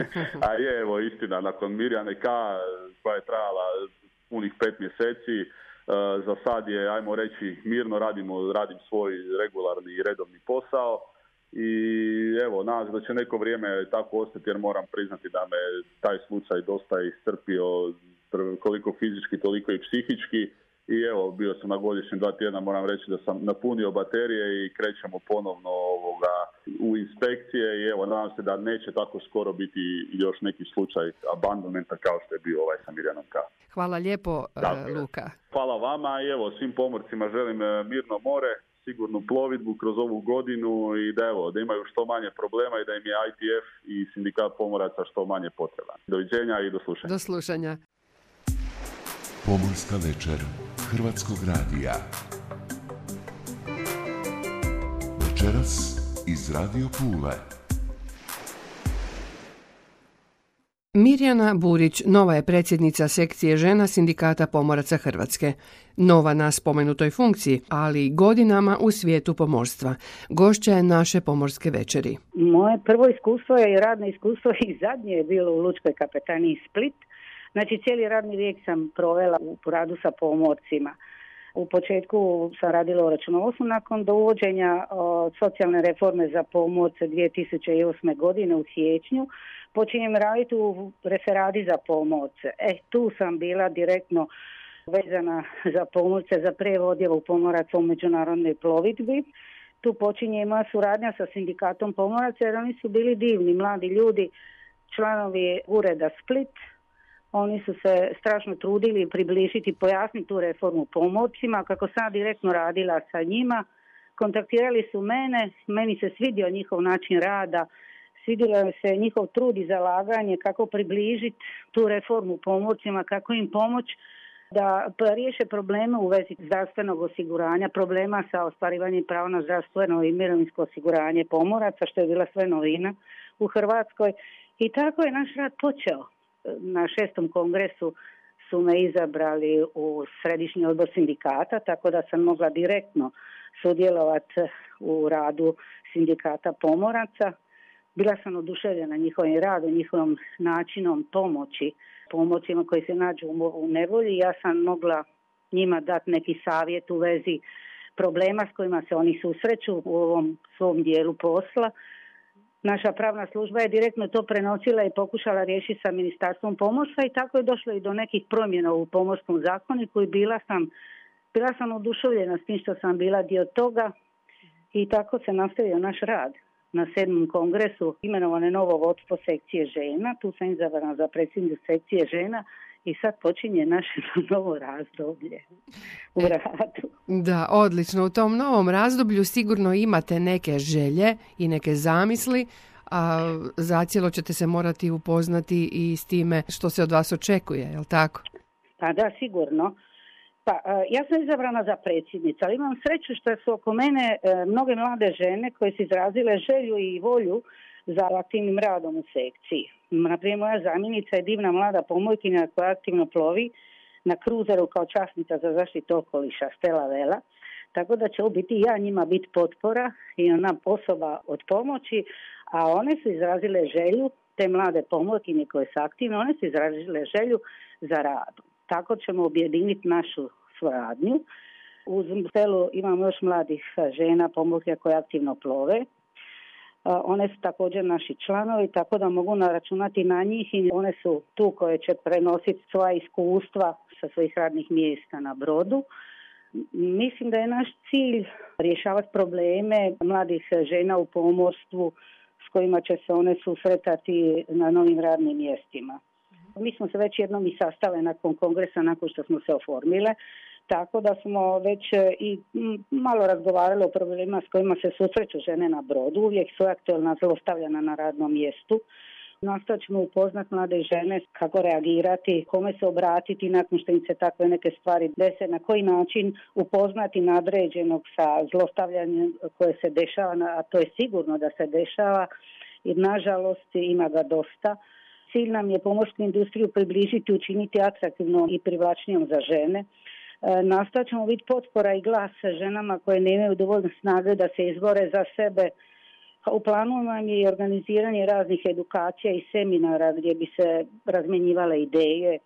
[laughs] A je, evo, istina, nakon Mirjane K. koja je trajala punih pet mjeseci, e, za sad je, ajmo reći, mirno radimo, radim svoj regularni i redovni posao i evo, nadam da će neko vrijeme tako ostati jer moram priznati da me taj slučaj dosta iscrpio koliko fizički, toliko i psihički. I evo, bio sam na godišnjem dva tjedna, moram reći da sam napunio baterije i krećemo ponovno ovoga u inspekcije i evo, nadam se da neće tako skoro biti još neki slučaj abandonmenta kao što je bio ovaj sa Mirjanom K. Hvala lijepo, e, Luka. Hvala vama i evo, svim pomorcima želim e, mirno more, sigurnu plovidbu kroz ovu godinu i da evo, da imaju što manje problema i da im je ITF i sindikat pomoraca što manje potreban. Doviđenja i do slušanja. Do slušanja. Pomorska večer Hrvatskog radija. Večeras iz Radio Pule. Mirjana Burić, nova je predsjednica sekcije žena Sindikata pomoraca Hrvatske. Nova na spomenutoj funkciji, ali i godinama u svijetu pomorstva. Gošća je naše pomorske večeri. Moje prvo iskustvo je i radno iskustvo i zadnje je bilo u Lučkoj kapetaniji Split – Znači cijeli radni vijek sam provela u radu sa pomorcima. U početku sam radila u računovodstvu nakon do uvođenja socijalne reforme za pomorce 2008. godine u siječnju. Počinjem raditi u referadi za pomorce. E, tu sam bila direktno vezana za pomorce, za prevodjevu pomoraca u međunarodnoj plovidbi. Tu počinje moja suradnja sa sindikatom pomoraca jer oni su bili divni, mladi ljudi, članovi ureda Split. Oni su se strašno trudili približiti, pojasniti tu reformu pomorcima, kako sam direktno radila sa njima. Kontaktirali su mene, meni se svidio njihov način rada, svidio se njihov trud i zalaganje kako približiti tu reformu pomorcima, kako im pomoći da riješe probleme u vezi zdravstvenog osiguranja, problema sa ostvarivanjem prava na zdravstveno i mirovinsko osiguranje pomoraca, što je bila sve novina u Hrvatskoj. I tako je naš rad počeo. Na šestom kongresu su me izabrali u središnji odbor sindikata, tako da sam mogla direktno sudjelovati u radu sindikata pomoraca. Bila sam oduševljena njihovim radom, njihovim načinom pomoći pomocima koji se nađu u nevolji. Ja sam mogla njima dati neki savjet u vezi problema s kojima se oni susreću u ovom svom dijelu posla. Naša pravna služba je direktno to prenosila i pokušala riješiti sa Ministarstvom pomorstva i tako je došlo i do nekih promjena u pomorskom zakoniku i bila sam, bila sam oduševljena s tim što sam bila dio toga i tako se nastavio naš rad na sedmom kongresu imenovane novo vodstvo sekcije žena. Tu sam izabrana za predsjednicu sekcije žena i sad počinje naše [laughs] novo razdoblje u e, radu. Da, odlično. U tom novom razdoblju sigurno imate neke želje i neke zamisli, a zacijelo ćete se morati upoznati i s time što se od vas očekuje, je li tako? Pa da, sigurno. Pa, e, ja sam izabrana za predsjednicu, ali imam sreću što su oko mene e, mnoge mlade žene koje su izrazile želju i volju za aktivnim radom u sekciji. Naprimjer, moja zamjenica je divna mlada pomojkinja koja aktivno plovi na kruzeru kao časnica za zaštitu okoliša Stela Vela. Tako da će u biti ja njima biti potpora i ona osoba od pomoći, a one su izrazile želju, te mlade pomojkinje koje su aktivne, one su izrazile želju za radom. Tako ćemo objediniti našu suradnju. U selu imamo još mladih žena, pomorke koje aktivno plove. One su također naši članovi, tako da mogu naračunati na njih i one su tu koje će prenositi svoja iskustva sa svojih radnih mjesta na brodu. Mislim da je naš cilj rješavati probleme mladih žena u pomorstvu s kojima će se one susretati na novim radnim mjestima. Mi smo se već jednom i sastale nakon kongresa, nakon što smo se oformile, tako da smo već e, i malo razgovarali o problemima s kojima se susreću žene na brodu. Uvijek su aktualna zlostavljana na radnom mjestu. Nastojat ćemo upoznat mlade žene kako reagirati, kome se obratiti nakon što im se takve neke stvari dese, na koji način upoznati nadređenog sa zlostavljanjem koje se dešava, a to je sigurno da se dešava i nažalost ima ga dosta. Cilj nam je pomorsku industriju približiti, učiniti atraktivno i privlačnijom za žene. E, nastojat ćemo biti potpora i glas ženama koje nemaju dovoljno snage da se izbore za sebe. U planu nam je i organiziranje raznih edukacija i seminara gdje bi se razmenjivale ideje.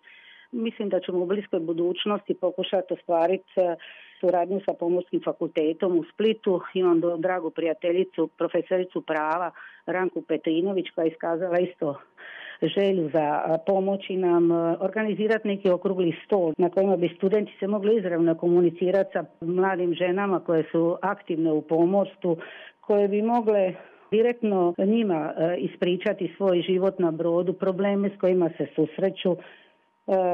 Mislim da ćemo u bliskoj budućnosti pokušati ostvariti e, suradnju sa Pomorskim fakultetom u Splitu. Imam dragu prijateljicu, profesoricu prava Ranku Petrinović koja je iskazala isto želju za pomoći nam organizirati neki okrugli stol na kojima bi studenti se mogli izravno komunicirati sa mladim ženama koje su aktivne u pomorstvu, koje bi mogle direktno njima ispričati svoj život na brodu, probleme s kojima se susreću, E,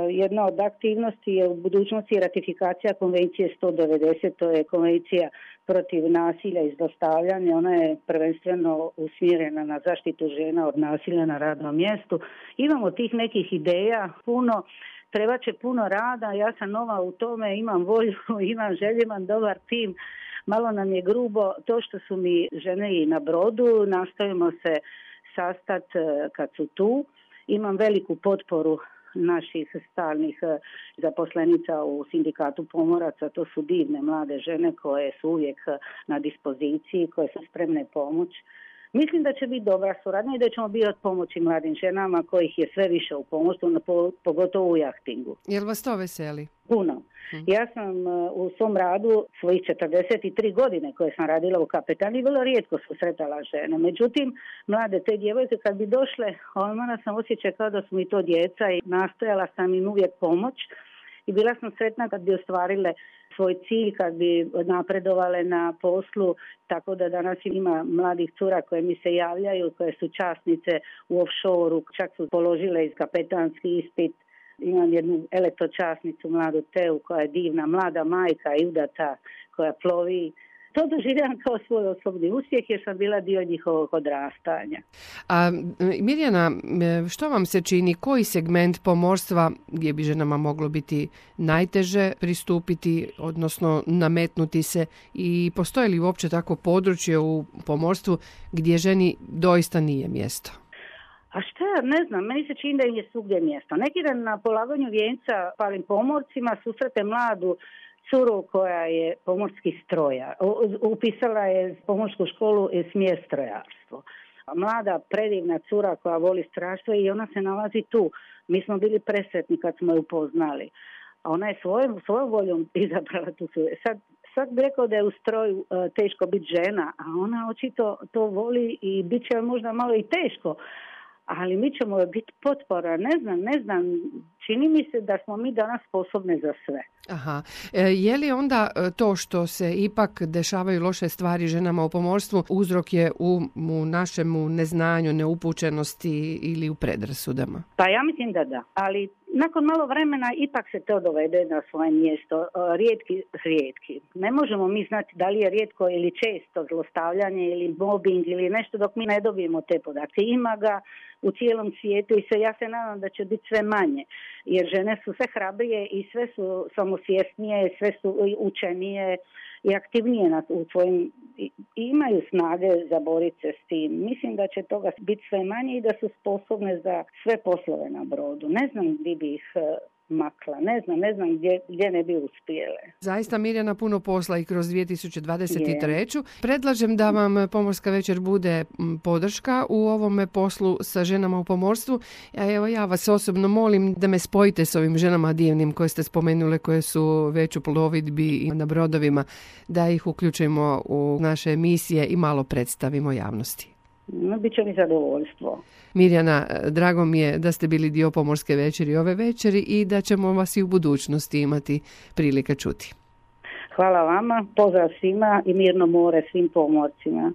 jedna od aktivnosti je u budućnosti ratifikacija konvencije 190, to je konvencija protiv nasilja i zlostavljanja. Ona je prvenstveno usmjerena na zaštitu žena od nasilja na radnom mjestu. Imamo tih nekih ideja puno, treba će puno rada, ja sam nova u tome, imam volju, [laughs] imam želju, imam dobar tim. Malo nam je grubo to što su mi žene i na brodu, nastavimo se sastati e, kad su tu. Imam veliku potporu naših stalnih e, zaposlenica u sindikatu pomoraca. To su divne mlade žene koje su uvijek e, na dispoziciji, koje su spremne pomoć. Mislim da će biti dobra suradnja i da ćemo biti od pomoći mladim ženama kojih je sve više u pomoću, pogotovo u jahtingu. Jel vas to veseli? Puno. Hm. Ja sam e, u svom radu svojih 43 godine koje sam radila u kapetani vrlo rijetko susretala žene. Međutim, mlade te djevojke kad bi došle, ona sam osjećaj kao da su mi to djeca i nastojala sam im uvijek pomoć i bila sam sretna kad bi ostvarile svoj cilj, kad bi napredovale na poslu, tako da danas ima mladih cura koje mi se javljaju, koje su časnice u offshore čak su položile iz kapetanski ispit. Imam jednu elektročasnicu, mladu Teu, koja je divna, mlada majka i udata, koja plovi to doživljavam kao svoj osobni uspjeh jer sam bila dio njihovog odrastanja. A Mirjana, što vam se čini, koji segment pomorstva gdje bi ženama moglo biti najteže pristupiti, odnosno nametnuti se i postoji li uopće takvo područje u pomorstvu gdje ženi doista nije mjesto? A šta ne znam, meni se čini da im je svugdje mjesto. Neki dan na polaganju vijenca palim pomorcima susrete mladu curu koja je pomorski stroja. Upisala je pomorsku školu i smjer strojarstvo. Mlada, predivna cura koja voli straštvo i ona se nalazi tu. Mi smo bili presretni kad smo ju upoznali. A ona je svojom, svojom voljom [laughs] izabrala tu curu. Sad, sad bi rekao da je u stroju e, teško biti žena, a ona očito to voli i bit će možda malo i teško ali mi ćemo biti potpora, ne znam, ne znam, čini mi se da smo mi danas sposobne za sve. Aha, e, je li onda e, to što se ipak dešavaju loše stvari ženama u pomorstvu uzrok je u, u našemu neznanju, neupućenosti ili u predrasudama? Pa ja mislim da da, ali nakon malo vremena ipak se to dovede na svoje mjesto. E, rijetki, rijetki. Ne možemo mi znati da li je rijetko ili često zlostavljanje ili mobbing ili nešto dok mi ne dobijemo te podatke. Ima ga u cijelom svijetu i se ja se nadam da će biti sve manje. Jer žene su sve hrabrije i sve su samosvjesnije, sve su učenije i aktivnije na, u svojim i imaju snage za boriti se s tim. Mislim da će toga biti sve manje i da su sposobne za sve poslove na brodu. Ne znam gdje bi ih makla. Ne znam, ne znam gdje, gdje ne bi uspjele. Zaista Mirjana puno posla i kroz 2023. Predlažem da vam Pomorska večer bude podrška u ovome poslu sa ženama u pomorstvu. A evo ja vas osobno molim da me spojite s ovim ženama divnim koje ste spomenule koje su već u plovidbi i na brodovima da ih uključimo u naše emisije i malo predstavimo javnosti. Bit će mi zadovoljstvo. Mirjana, drago mi je da ste bili dio pomorske večeri ove večeri i da ćemo vas i u budućnosti imati prilike čuti. Hvala vama, pozdrav svima i mirno more svim pomorcima.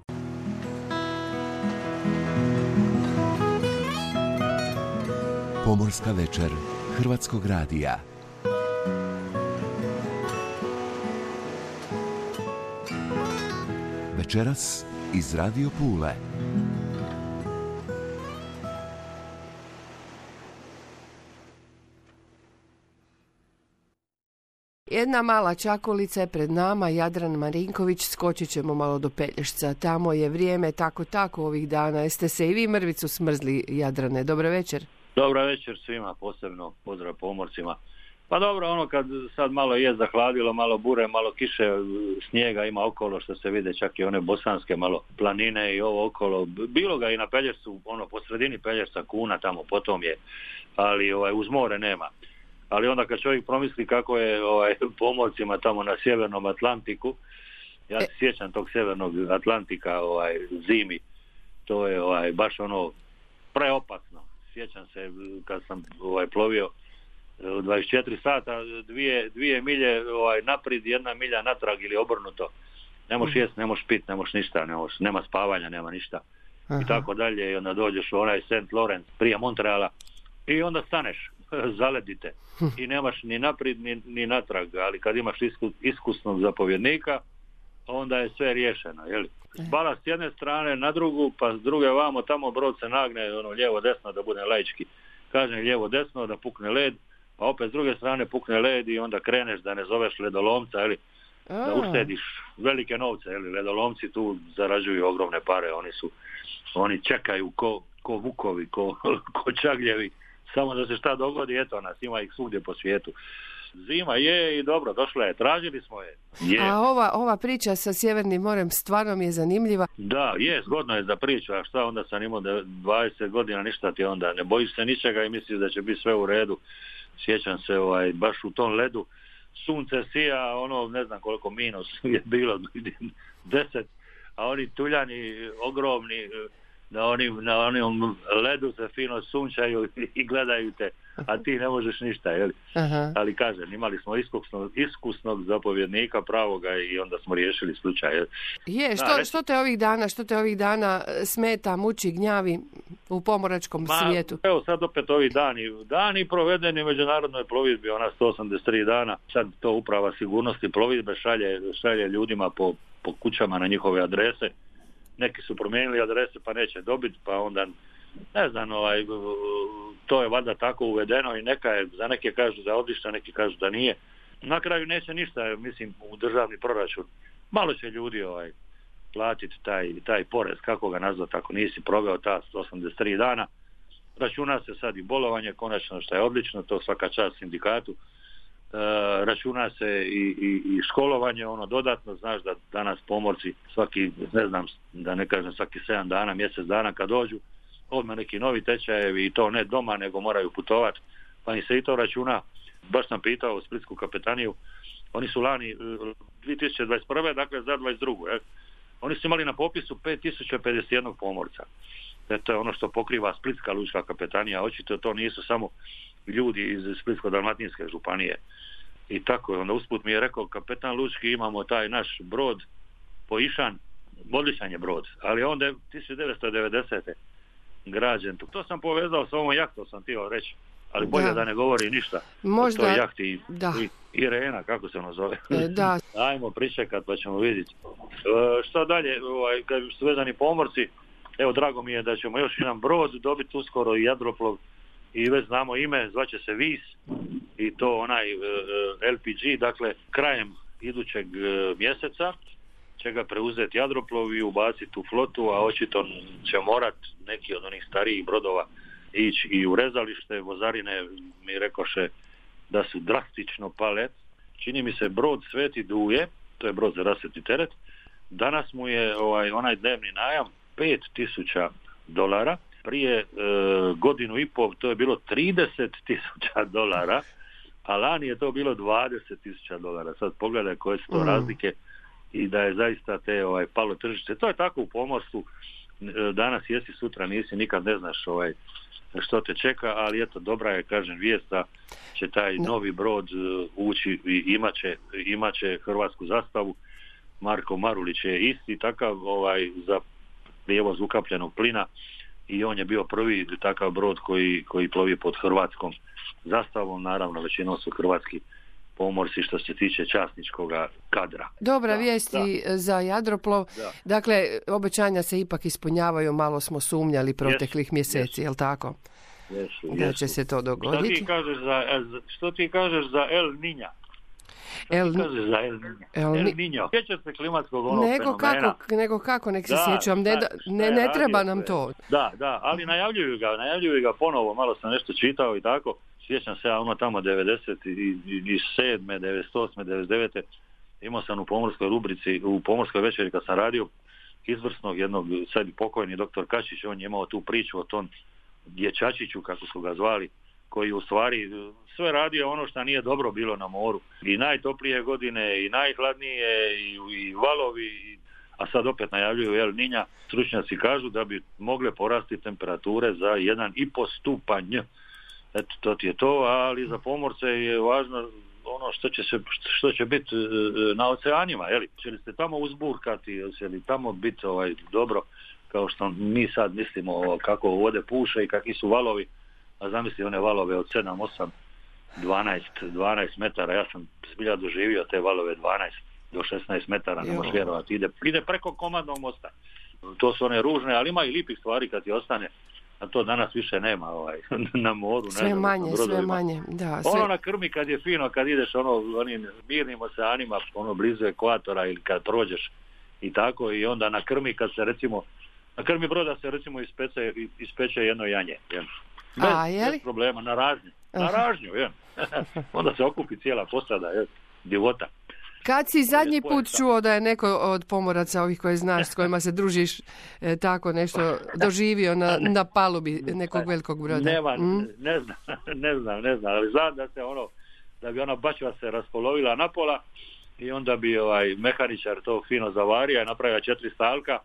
Pomorska večer Hrvatskog radija. Večeras iz Radio Pule. Jedna mala čakolica je pred nama, Jadran Marinković, skočit ćemo malo do Pelješca. Tamo je vrijeme tako tako ovih dana. Jeste se i vi mrvicu smrzli, Jadrane? Dobro večer. Dobro večer svima, posebno pozdrav pomorcima. Pa dobro, ono kad sad malo je zahladilo, malo bure, malo kiše, snijega ima okolo što se vide, čak i one bosanske malo planine i ovo okolo. Bilo ga i na Pelješcu, ono po sredini Pelješca kuna tamo potom je, ali ovaj, uz more nema ali onda kad čovjek promisli kako je ovaj, [laughs] pomorcima tamo na sjevernom Atlantiku, ja se e. sjećam tog sjevernog Atlantika ovaj, zimi, to je ovaj, baš ono preopasno. Sjećam se kad sam ovaj, plovio 24 sata, dvije, dvije milje ovaj, naprijed, jedna milja natrag ili obrnuto. Ne možeš mhm. jest, ne možeš pit, ne možeš ništa, ne nema spavanja, nema ništa. I tako dalje i onda dođeš u onaj St. Lawrence prije Montreala i onda staneš [laughs] zaledite i nemaš ni naprijed ni, ni natrag, ali kad imaš iskusnog zapovjednika onda je sve riješeno, jeli? E. Bala s jedne strane na drugu, pa s druge vamo tamo brod se nagne ono lijevo desno da bude laički. Kažem lijevo desno da pukne led, pa opet s druge strane pukne led i onda kreneš da ne zoveš ledolomca, jeli? Da uštediš velike novce, jeli? Ledolomci tu zarađuju ogromne pare, oni su oni čekaju ko, ko vukovi, ko, [laughs] ko čagljevi samo da se šta dogodi, eto nas, ima ih svugdje po svijetu. Zima je i dobro, došla je, tražili smo je. je. A ova, ova priča sa Sjevernim morem stvarno mi je zanimljiva. Da, je, zgodno je za priču, a šta onda sam imao 20 godina, ništa ti onda, ne bojiš se ničega i misliš da će biti sve u redu. Sjećam se ovaj, baš u tom ledu, sunce sija, ono ne znam koliko minus [laughs] je bilo, [laughs] 10, a oni tuljani ogromni na onim, na onim ledu se fino sunčaju [laughs] i gledaju te a ti ne možeš ništa, jeli? Aha. Ali kažem, imali smo iskusnog, iskusnog zapovjednika pravoga i onda smo riješili slučaj. jel? Je, Da, što, reci. što te ovih dana, što te ovih dana e, smeta, muči, gnjavi u pomoračkom Ma, svijetu? Evo sad opet ovi dani, dani provedeni u međunarodnoj plovidbi, ona 183 dana, sad to uprava sigurnosti plovidbe šalje, šalje ljudima po, po kućama na njihove adrese, neki su promijenili adrese pa neće dobiti, pa onda ne znam, ovaj, to je valjda tako uvedeno i neka je, za neke kažu da odlično, neki kažu da nije. Na kraju neće ništa, mislim, u državni proračun. Malo će ljudi ovaj, platiti taj, taj porez, kako ga nazvati ako nisi proveo ta 183 dana. Računa se sad i bolovanje, konačno što je odlično, to svaka čast sindikatu. E, računa se i, i, i školovanje, ono dodatno, znaš da danas pomorci svaki, ne znam, da ne kažem svaki 7 dana, mjesec dana kad dođu, odmah neki novi tečajevi i to ne doma, nego moraju putovati, pa im se i to računa. Baš sam pitao Splitsku kapetaniju, oni su lani e, 2021. dakle za 22. jel? Oni su imali na popisu 5051 pomorca. E, to je ono što pokriva Splitska lučka kapetanija. Očito to nisu samo ljudi iz Splitsko-Dalmatinske županije. I tako je. Onda usput mi je rekao kapetan Lučki imamo taj naš brod Poišan, odličan je brod, ali onda je 1990. građen. To sam povezao s ovom jahtom, sam htio reći. Ali bolje Da. da, ne govori ništa. Možda- O toj jahti da. i, Irena, kako se ono zove. E, da. [laughs] Ajmo pričekat pa ćemo vidjeti. E, šta dalje, ovaj, kad su vezani pomorci, evo drago mi je da ćemo još jedan brod dobiti uskoro i Jadroplov i već znamo ime, zvaće se Vis i to onaj e, e, LPG, dakle krajem idućeg e, mjeseca će ga preuzeti Jadroplov i ubaciti u flotu, a očito će morat neki od onih starijih brodova ići i u rezalište, vozarine mi rekoše da su drastično pale. Čini mi se brod Sveti Duje, to je brod za rasvjetni teret, danas mu je ovaj onaj dnevni najam 5000 dolara, prije e, godinu i pol to je bilo 30 tisuća [laughs] dolara, a lani je to bilo 20 tisuća dolara. Sad pogledaj koje su to Mm. razlike i da je zaista te ovaj palo tržište. To je tako u pomorstvu. E, Danas jesi, sutra nisi, nikad ne znaš ovaj što te čeka, ali eto dobra je kažem vijest da će taj novi brod e, ući i imaće, imaće hrvatsku zastavu. Marko Marulić je isti takav ovaj za prijevoz ukapljenog plina i on je bio prvi takav brod koji, koji plovi pod hrvatskom zastavom, naravno većinom su hrvatski pomorci što se tiče časničkog kadra. Dobra Da, vijesti za Jadroplov. Da. Dakle, obećanja se ipak ispunjavaju, malo smo sumnjali proteklih mjeseci, jel tako? Jesu, Da će se to Što dogoditi. ti kažeš e, za- što ti kažeš za El Ninja? El- ti kažeš za El? El El, Ni- Niño. Sjećaš se klimatskog onog Nego fenomena? kako, nego kako, nek se Da, sjećam, ne, šta ne, ne treba nam to. Da, da, ali najavljuju ga, najavljuju ga ponovo, malo sam nešto čitao i tako. Sjećam se ja ono tamo 97. 98. 99. Imao sam u pomorskoj rubrici, u pomorskoj večeri kad sam radio izvrsnog jednog, sad i pokojni doktor Kačić, on je imao tu priču o tom dječačiću, kako su ga zvali, koji u stvari e, sve radio ono što nije dobro bilo na moru. I najtoplije godine, i najhladnije, i, i valovi, i, a sad opet najavljuju El Ninja. Stručnjaci kažu da bi mogle porasti temperature za jedan i po stupanj. Eto, to ti je to, ali za pomorce je važno ono što će, se, što će biti e, na oceanima, je li? Će li se tamo uzburkati, će li tamo biti ovaj, dobro, kao što mi sad mislimo kako vode puše i kakvi su valovi, a zamisli one valove od 7, 8, 12, 12 metara, ja sam zbilja doživio te valove 12 do 16 metara, ne možeš vjerovati, ide, ide preko komadnog mosta. To su one ružne, ali ima i lipih stvari kad ti ostane, a to danas više nema ovaj, [laughs] na moru. ne Sve znam, na manje, sve manje. Da, sve. Ono na krmi kad je fino, kad ideš ono, onim mirnim oceanima, ono blizu ekvatora ili kad prođeš i tako i onda na krmi kad se recimo, na krmi broda se recimo ispeče, ispeče jedno janje. Jen. Bez, A, je li? bez problema, na ražnju. Na ražnju, jen. [laughs] onda se okupi cijela posada, jen, divota. Kad si zadnji je put čuo da je neko od pomoraca ovih koje znaš, s kojima se družiš, e, tako nešto doživio na, [laughs] na palubi nekog velikog broda? Nema, Mm? ne znam, [laughs] ne znam, ne znam, ali znam da se ono, da bi ona bačva se raspolovila na pola i onda bi ovaj mehaničar to fino zavario i napravio četiri stalka,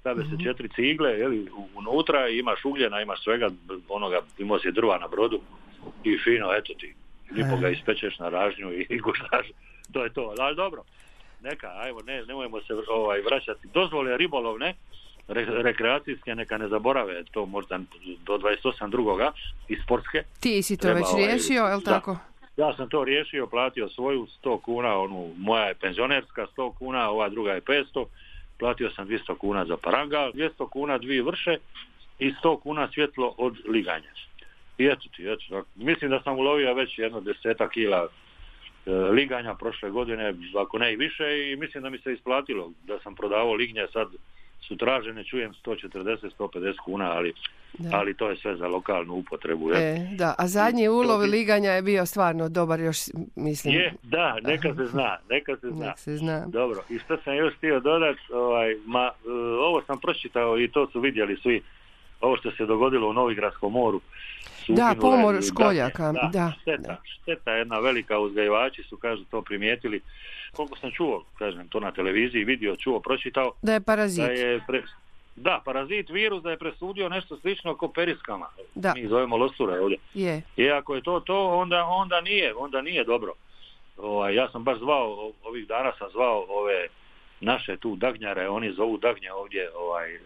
stave Mhm. se četiri cigle, je li, u- unutra i imaš ugljena, imaš svega, onoga, imao si drva na brodu i fino, eto ti, lipo ga ispečeš na ražnju i [laughs] guštaš, to je to, ali dobro, neka, ajmo, ne, nemojmo se ovaj, vraćati, dozvole ribolovne, re, rekreacijske, neka ne zaborave to možda do 28. drugoga i sportske. Ti si to Treba, već ovaj, riješio, da. tako? Ja sam to riješio, platio svoju 100 kuna, onu moja je penzionerska 100 kuna, ova druga je 500, platio sam 200 kuna za parangal, 200 kuna dvije vrše i 100 kuna svjetlo od liganja. I eto ti, eto, mislim da sam ulovio već jedno deseta kila e, liganja prošle godine, ako ne i više i mislim da mi se isplatilo da sam prodavao lignje sad su tražene, čujem 140-150 kuna, ali, Da. ali to je sve za lokalnu upotrebu. jel? E, da, a zadnji ulov liganja je bio stvarno dobar još, mislim. Je, da, neka se zna, neka se zna. Nek se zna. Dobro, i što sam još htio dodat, ovaj, ma, e, ovo sam pročitao i to su vidjeli svi, ovo što se dogodilo u Novigradskom moru. Da, pomor školjaka, dagnje. da, Šteta, da. šteta jedna velika, uzgajivači su, kažu, to primijetili. Koliko sam čuo, kažem, to na televiziji, vidio, čuo, pročitao, Da je parazit. da je pre... Da, parazit, virus, da je presudio nešto slično kao periskama. Da. Mi zovemo losture ovdje. Je. I ako je to to, onda, onda nije, onda nije dobro. Ovaj, ja sam baš zvao, o- ovih dana sam zvao ove naše tu dagnjare, oni zovu dagnje ovdje, ovaj, e,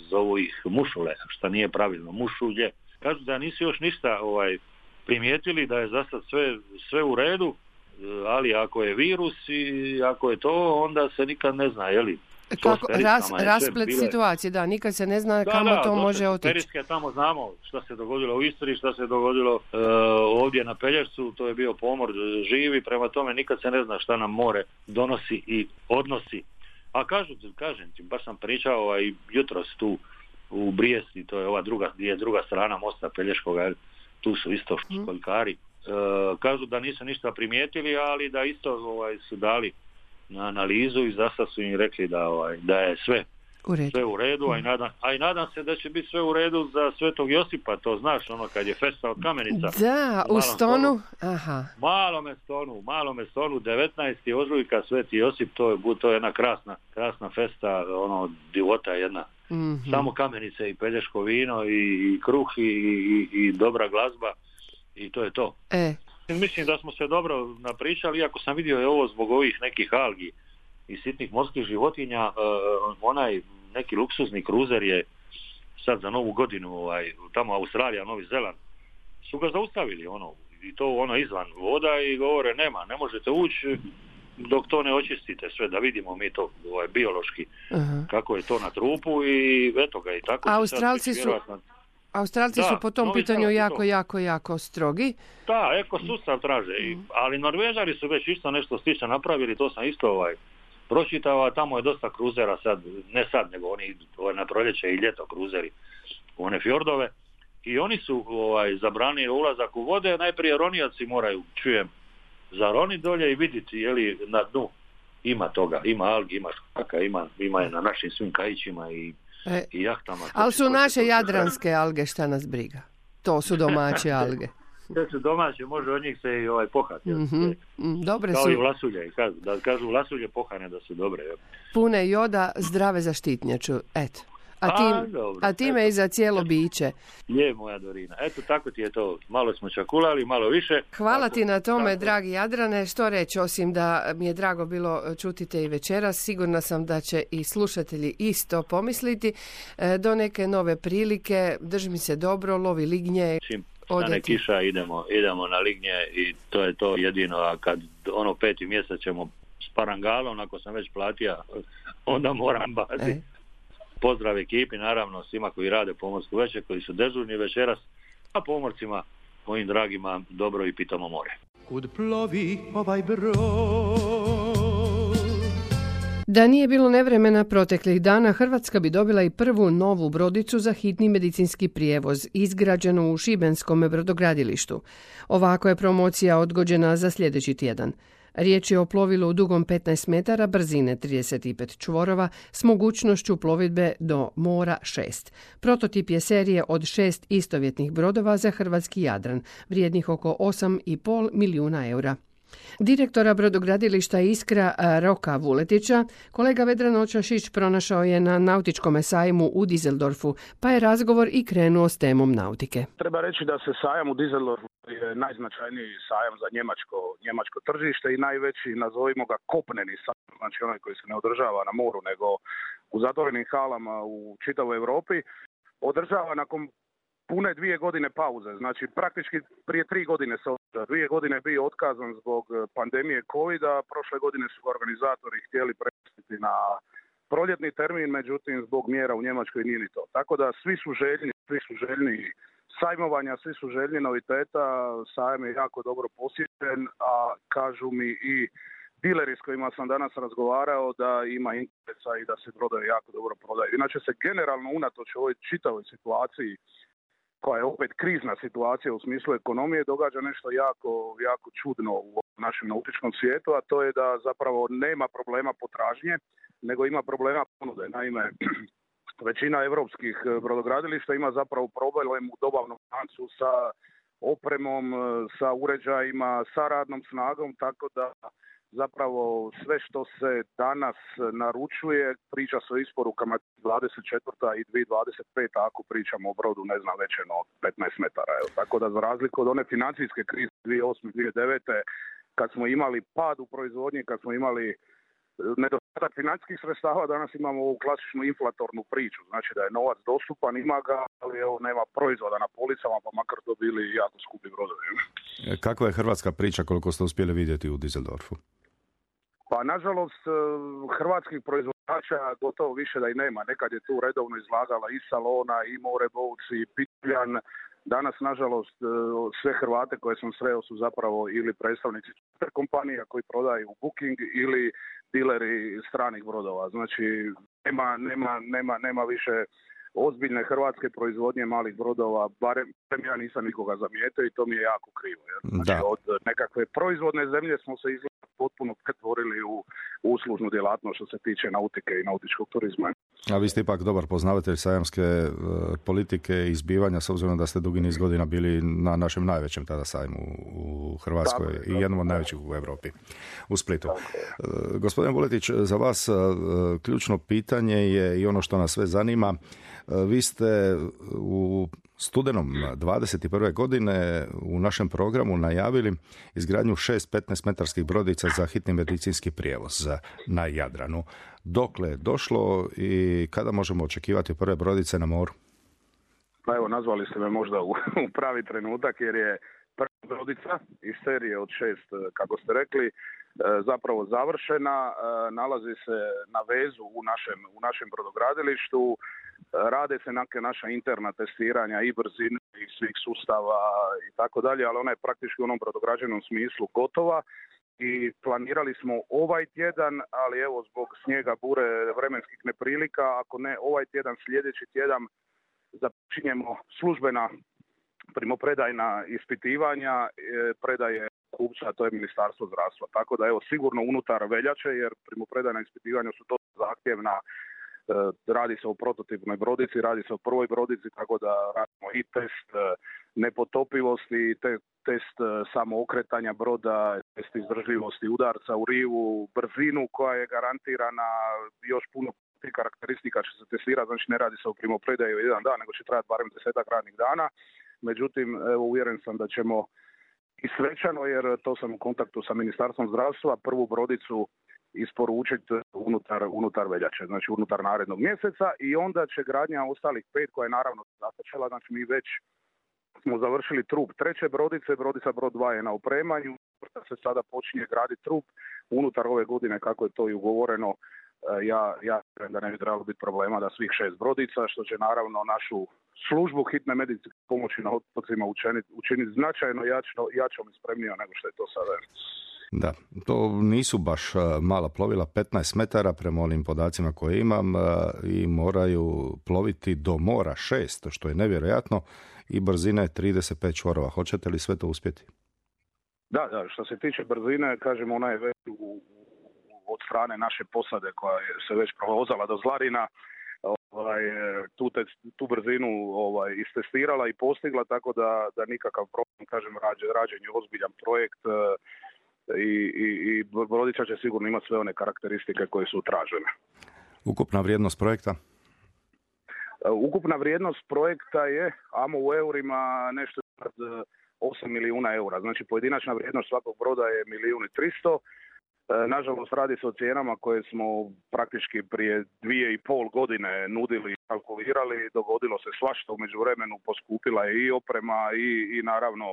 zovu ih mušule, što nije pravilno, mušulje. Kažu da nisu još ništa ovaj, primijetili da je za sad sve, sve u redu, e, ali ako je virus i ako je to, onda se nikad ne zna, je li? To s Kako, ras, rasplet bile- situacije, da, nikad se ne zna da, kamo da, to može otići. Periske, tamo znamo što se dogodilo u Istri, što se dogodilo e, ovdje na Pelješcu, to je bio pomor e, živi, prema tome nikad se ne zna šta nam more donosi i odnosi. A kažu, kažem ti, baš sam pričao ovaj, jutros tu u Brijesti, to je ova druga, gdje je druga strana mosta Pelješkoga, tu su isto školjkari. E, kažu da nisu ništa primijetili, ali da isto ovaj, su dali na analizu i zasta su im rekli da, ovaj, da je sve U redu. sve u redu, a i, nadam, a i nadam se da će biti sve u redu za Svetog Josipa, to znaš, ono kad je festa od kamenica. Da, u stonu, aha, Malome stonu, malome stonu, 19. ožujka Sveti Josip, to je, to je jedna krasna, krasna festa, ono, divota jedna. Mhm. Samo kamenice i pelješko vino i, i kruh i, i, i dobra glazba i to je to. E, Mislim da smo se dobro napričali, iako sam vidio je ovo zbog ovih nekih algi i sitnih morskih životinja, e, onaj neki luksuzni kruzer je sad za novu godinu, ovaj, tamo Australija, Novi Zeland, su ga zaustavili, ono, i to ono izvan voda i govore nema, ne možete ući dok to ne očistite sve, da vidimo mi to ovaj, biološki aha. kako je to na trupu i eto ga i tako. Australci su- vjerojatno- Australci Da, su po tom pitanju jako, to. jako, jako strogi. Da, eko sustav traže, i, ali Norvežani su već isto nešto slično napravili, to sam isto ovaj pročitao, tamo je dosta kruzera sad, ne sad, nego oni ovaj, na proljeće i ljeto kruzeri u one fjordove i oni su ovaj zabranili ulazak u vode, najprije ronioci moraju, čujem, zaroniti dolje i vidjeti je li na dnu ima toga, ima algi, ima škaka, ima, ima je na našim svim kajićima i, E, i jahtama. ali su naše jadranske alge, šta nas briga. To su domaće [laughs] alge. Sve su domaće, može od njih se i ovaj pohati. jel? Mhm, mm, Dobre Kao i su, lasulje, kažu, da kažu lasulje pohane da su dobre. pune joda, zdrave za štitnjaču. Eto. A, A, tim, dobro, a time eto. i za cijelo biće. Je moja Dorina. Eto tako ti je to. Malo smo čakulali, malo više. Hvala Tako- ti na tome, tako. dragi Jadrane. Što reći, osim da mi je drago bilo čuti te i večeras, sigurna sam da će i slušatelji isto pomisliti. E, Do neke nove prilike, drži mi se dobro, lovi lignje. Čim stane kiša, idemo, idemo na lignje i to je to jedino. A kad ono peti mjesec ćemo s parangalom, ako sam već platio, [laughs] onda moram baciti. E. Pozdrav ekipi, naravno svima koji rade pomorsku večer, koji su dežurni večeras, a pomorcima, mojim dragima, dobro i pitamo more. Kud plovi ovaj brod Da nije bilo nevremena proteklih dana, Hrvatska bi dobila i prvu novu brodicu za hitni medicinski prijevoz, izgrađenu u Šibenskom brodogradilištu. Ovako je promocija odgođena za sljedeći tjedan. Riječ je o plovilu dugom 15 metara, brzine 35 čvorova, s mogućnošću plovidbe do mora 6. Prototip je serije od šest istovjetnih brodova za hrvatski Jadran, vrijednih oko 8,5 milijuna eura. Direktora brodogradilišta Iskra a, Roka Vuletića kolega Vedran Očašić pronašao je na nautičkom sajmu u Dizeldorfu, pa je razgovor i krenuo s temom nautike. Treba reći da se sajam u Dizeldorfu je najznačajniji sajam za njemačko, njemačko tržište i najveći, nazovimo ga, kopneni sajam, znači onaj koji se ne održava na moru, nego u zatvorenim halama u čitavoj Europi, održava nakon pune dvije godine pauze. Znači praktički prije tri godine se dvije godine bio otkazan zbog pandemije covid prošle godine su organizatori htjeli prestiti na proljetni termin, međutim zbog mjera u Njemačkoj nije ni to. Tako da svi su željni, svi su željni sajmovanja, svi su željni noviteta, sajam je jako dobro posjećen, a kažu mi i dileri s kojima sam danas razgovarao da ima interesa i da se brodovi jako dobro prodaju. Inače se generalno unatoč ovoj čitavoj situaciji koja je opet krizna situacija u smislu ekonomije, događa nešto jako, jako čudno u našem nautičkom svijetu, a to je da zapravo nema problema potražnje, nego ima problema ponude. Naime, većina europskih brodogradilišta ima zapravo problem u dobavnom lancu sa opremom, sa uređajima, sa radnom snagom, tako da zapravo sve što se danas naručuje, priča se o isporukama 24. i 2025. ako pričamo o brodu, ne znam, većeno od 15 metara. Evo. Tako da za razliku od one financijske krize 2008. 2009. kad smo imali pad u proizvodnji, kad smo imali e, nedostatak financijskih sredstava, danas imamo ovu klasičnu inflatornu priču. Znači da je novac dostupan, ima ga, ali evo, nema proizvoda na policama, pa makar to bili jako skupi brodovi. Kakva je hrvatska priča koliko ste uspjeli vidjeti u Düsseldorfu? Pa nažalost e, hrvatskih proizvođača gotovo više da i nema. Nekad je tu redovno izlagala i Salona, i Morebovci, i Pitljan. Danas nažalost e, sve Hrvate koje sam sreo su zapravo ili predstavnici kompanija koji prodaju Booking ili dileri stranih brodova. Znači nema, nema, nema, nema više ozbiljne hrvatske proizvodnje malih brodova, barem ja nisam nikoga zamijetio i to mi je jako krivo. Znači, od nekakve proizvodne zemlje smo se izgleda potpuno pretvorili u uslužnu djelatnost što se tiče nautike i nautičkog turizma. A vi ste ipak dobar poznavatelj sajamske e, politike i izbivanja s obzirom da ste dugi niz godina bili na našem najvećem tada sajmu u Hrvatskoj i jednom od najvećih u Europi, u Splitu. E, gospodin Buletić, za vas e, ključno pitanje je i ono što nas sve zanima. Vi ste u studenom 21. godine u našem programu najavili izgradnju šest 15 metarskih brodica za hitni medicinski prijevoz na Jadranu. Dokle je došlo i kada možemo očekivati prve brodice na moru? Pa evo, nazvali ste me možda u, [laughs] pravi trenutak jer je prva brodica iz serije od šest, kako ste rekli, e, zapravo završena, e, nalazi se na vezu u našem, u našem brodogradilištu, Rade se neke naša interna testiranja i brzine i svih sustava i tako dalje, ali ona je praktički u onom brodograđenom smislu gotova i planirali smo ovaj tjedan, ali evo zbog snijega, bure, vremenskih neprilika, ako ne ovaj tjedan, sljedeći tjedan započinjemo službena primopredajna ispitivanja, e, predaje kupca, to je Ministarstvo zdravstva. Tako da evo sigurno unutar veljače, jer primopredajna ispitivanja su to zahtjevna radi se o prototipnoj brodici, radi se o prvoj brodici, tako da radimo i test e, nepotopivosti, te, test e, samookretanja broda, test izdržljivosti udarca u rivu, brzinu koja je garantirana, još puno tih karakteristika će se testirati, znači ne radi se o primopredaju jedan dan, nego će trajati barem desetak radnih dana. Međutim, evo, uvjeren sam da ćemo i svečano, jer to sam u kontaktu sa Ministarstvom zdravstva, prvu brodicu isporučiti unutar, unutar veljače, znači unutar narednog mjeseca i onda će gradnja ostalih pet koja je naravno započela, znači mi već smo završili trup treće brodice, brodica brod 2 je na opremanju, se sada počinje graditi trup unutar ove godine kako je to i ugovoreno e, ja, ja da ne bi trebalo biti problema da svih šest brodica, što će naravno našu službu hitne medicinske pomoći na otocima učiniti, značajno jačno, jačom i spremnijom nego što je to sada. Da, to nisu baš mala plovila, 15 metara prema onim podacima koje imam i moraju ploviti do mora 6, što je nevjerojatno i brzine 35 čvorova. Hoćete li sve to uspjeti? Da, da, što se tiče brzine, kažemo ona je već od strane naše posade koja je se već provozala do Zlarina, ovaj, tu, te, tu brzinu ovaj, istestirala i postigla, tako da, da nikakav problem, kažem, rađen je ozbiljan projekt, i, i, i Brodića će sigurno imati sve one karakteristike koje su tražene. Ukupna vrijednost projekta? E, ukupna vrijednost projekta je, amo u eurima, nešto 8 milijuna eura. Znači pojedinačna vrijednost svakog broda je milijun i 300. E, nažalost, radi se o cijenama koje smo praktički prije dvije i pol godine nudili i kalkulirali. Dogodilo se svašta u međuvremenu, poskupila je i oprema i, i naravno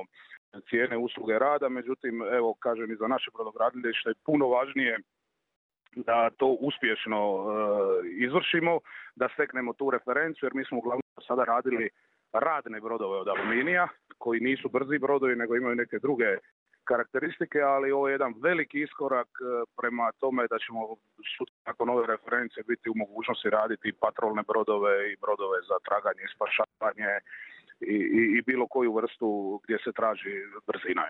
cijene usluge rada. Međutim, evo kažem i za naše brodogradilište je puno važnije da to uspješno e, izvršimo, da steknemo tu referenciju jer mi smo uglavnom sada radili radne brodove od aluminija koji nisu brzi brodovi nego imaju neke druge karakteristike, ali ovo je jedan veliki iskorak e, prema tome da ćemo nakon ove reference biti u mogućnosti raditi patrolne brodove i brodove za traganje i spašavanje i, i, i bilo koju vrstu gdje se traži brzina.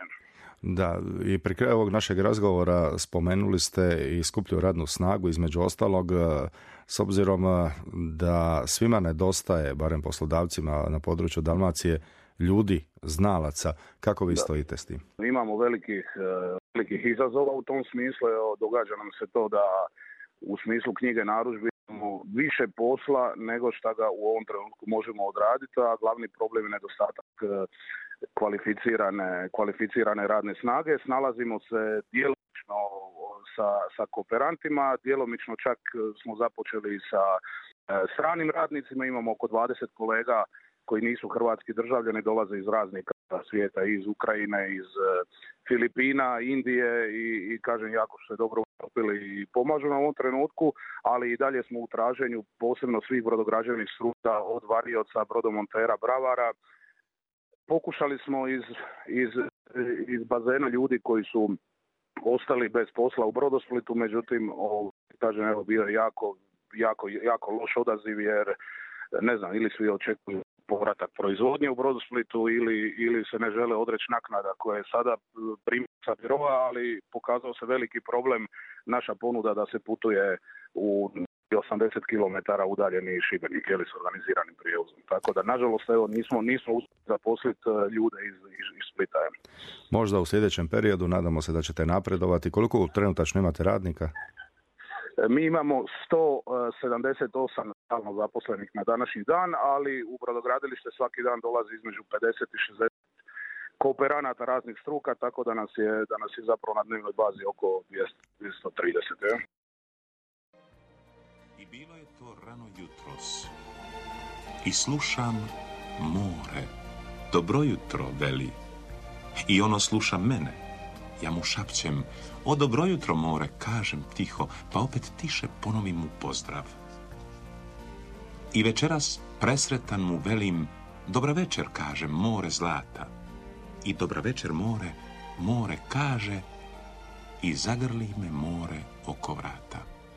Da, i pri kraju ovog našeg razgovora spomenuli ste i skuplju radnu snagu, između ostalog, e, s obzirom e, da svima nedostaje, barem poslodavcima na području Dalmacije, ljudi, znalaca. Kako vi stojite s tim? Imamo velikih, e, velikih izazova u tom smislu. Događa nam se to da u smislu knjige narudžbi imamo više posla nego što ga u ovom trenutku možemo odraditi, a glavni problem je nedostatak e, kvalificirane, kvalificirane radne snage. Snalazimo se djelomično sa, sa kooperantima, djelomično čak smo započeli sa e, stranim radnicima, imamo oko 20 kolega koji nisu hrvatski državljani dolaze iz raznih svijeta, iz Ukrajine, iz e, Filipina, Indije i, i kažem jako što se dobro upili i pomažu na ovom trenutku, ali i dalje smo u traženju posebno svih brodograđevnih struka od varioca, brodomontera, bravara. Pokušali smo iz, iz, iz bazena ljudi koji su ostali bez posla u Brodosplitu, međutim, o, kažem, evo, bio jako, jako, jako loš odaziv jer ne znam, ili svi očekuju povratak proizvodnje u Brodosplitu ili, ili se ne žele odreći naknada koje je sada primjerica birova, ali pokazao se veliki problem naša ponuda da se putuje u 80 km udaljeni Šibenik ili s organiziranim prijevozom. Tako da, nažalost, evo, nismo, nismo uspjeli zaposliti e, ljude iz, iz, iz Splita. Možda u sljedećem periodu, nadamo se da ćete napredovati. Koliko trenutačno imate radnika? Mi imamo 178 stalno zaposlenih na današnji dan, ali u brodogradilište svaki dan dolazi između 50 i 60 kooperanata raznih struka, tako da nas je, da nas je zapravo na dnevnoj bazi oko 230. I bilo je to rano jutros. I slušam more. Dobro jutro, veli. I ono sluša mene. Ja mu šapćem, o dobro jutro more, kažem tiho, pa opet tiše ponovim mu pozdrav. I večeras presretan mu velim, dobra večer, kažem, more zlata. I dobra večer, more, more kaže i zagrli me more oko vrata.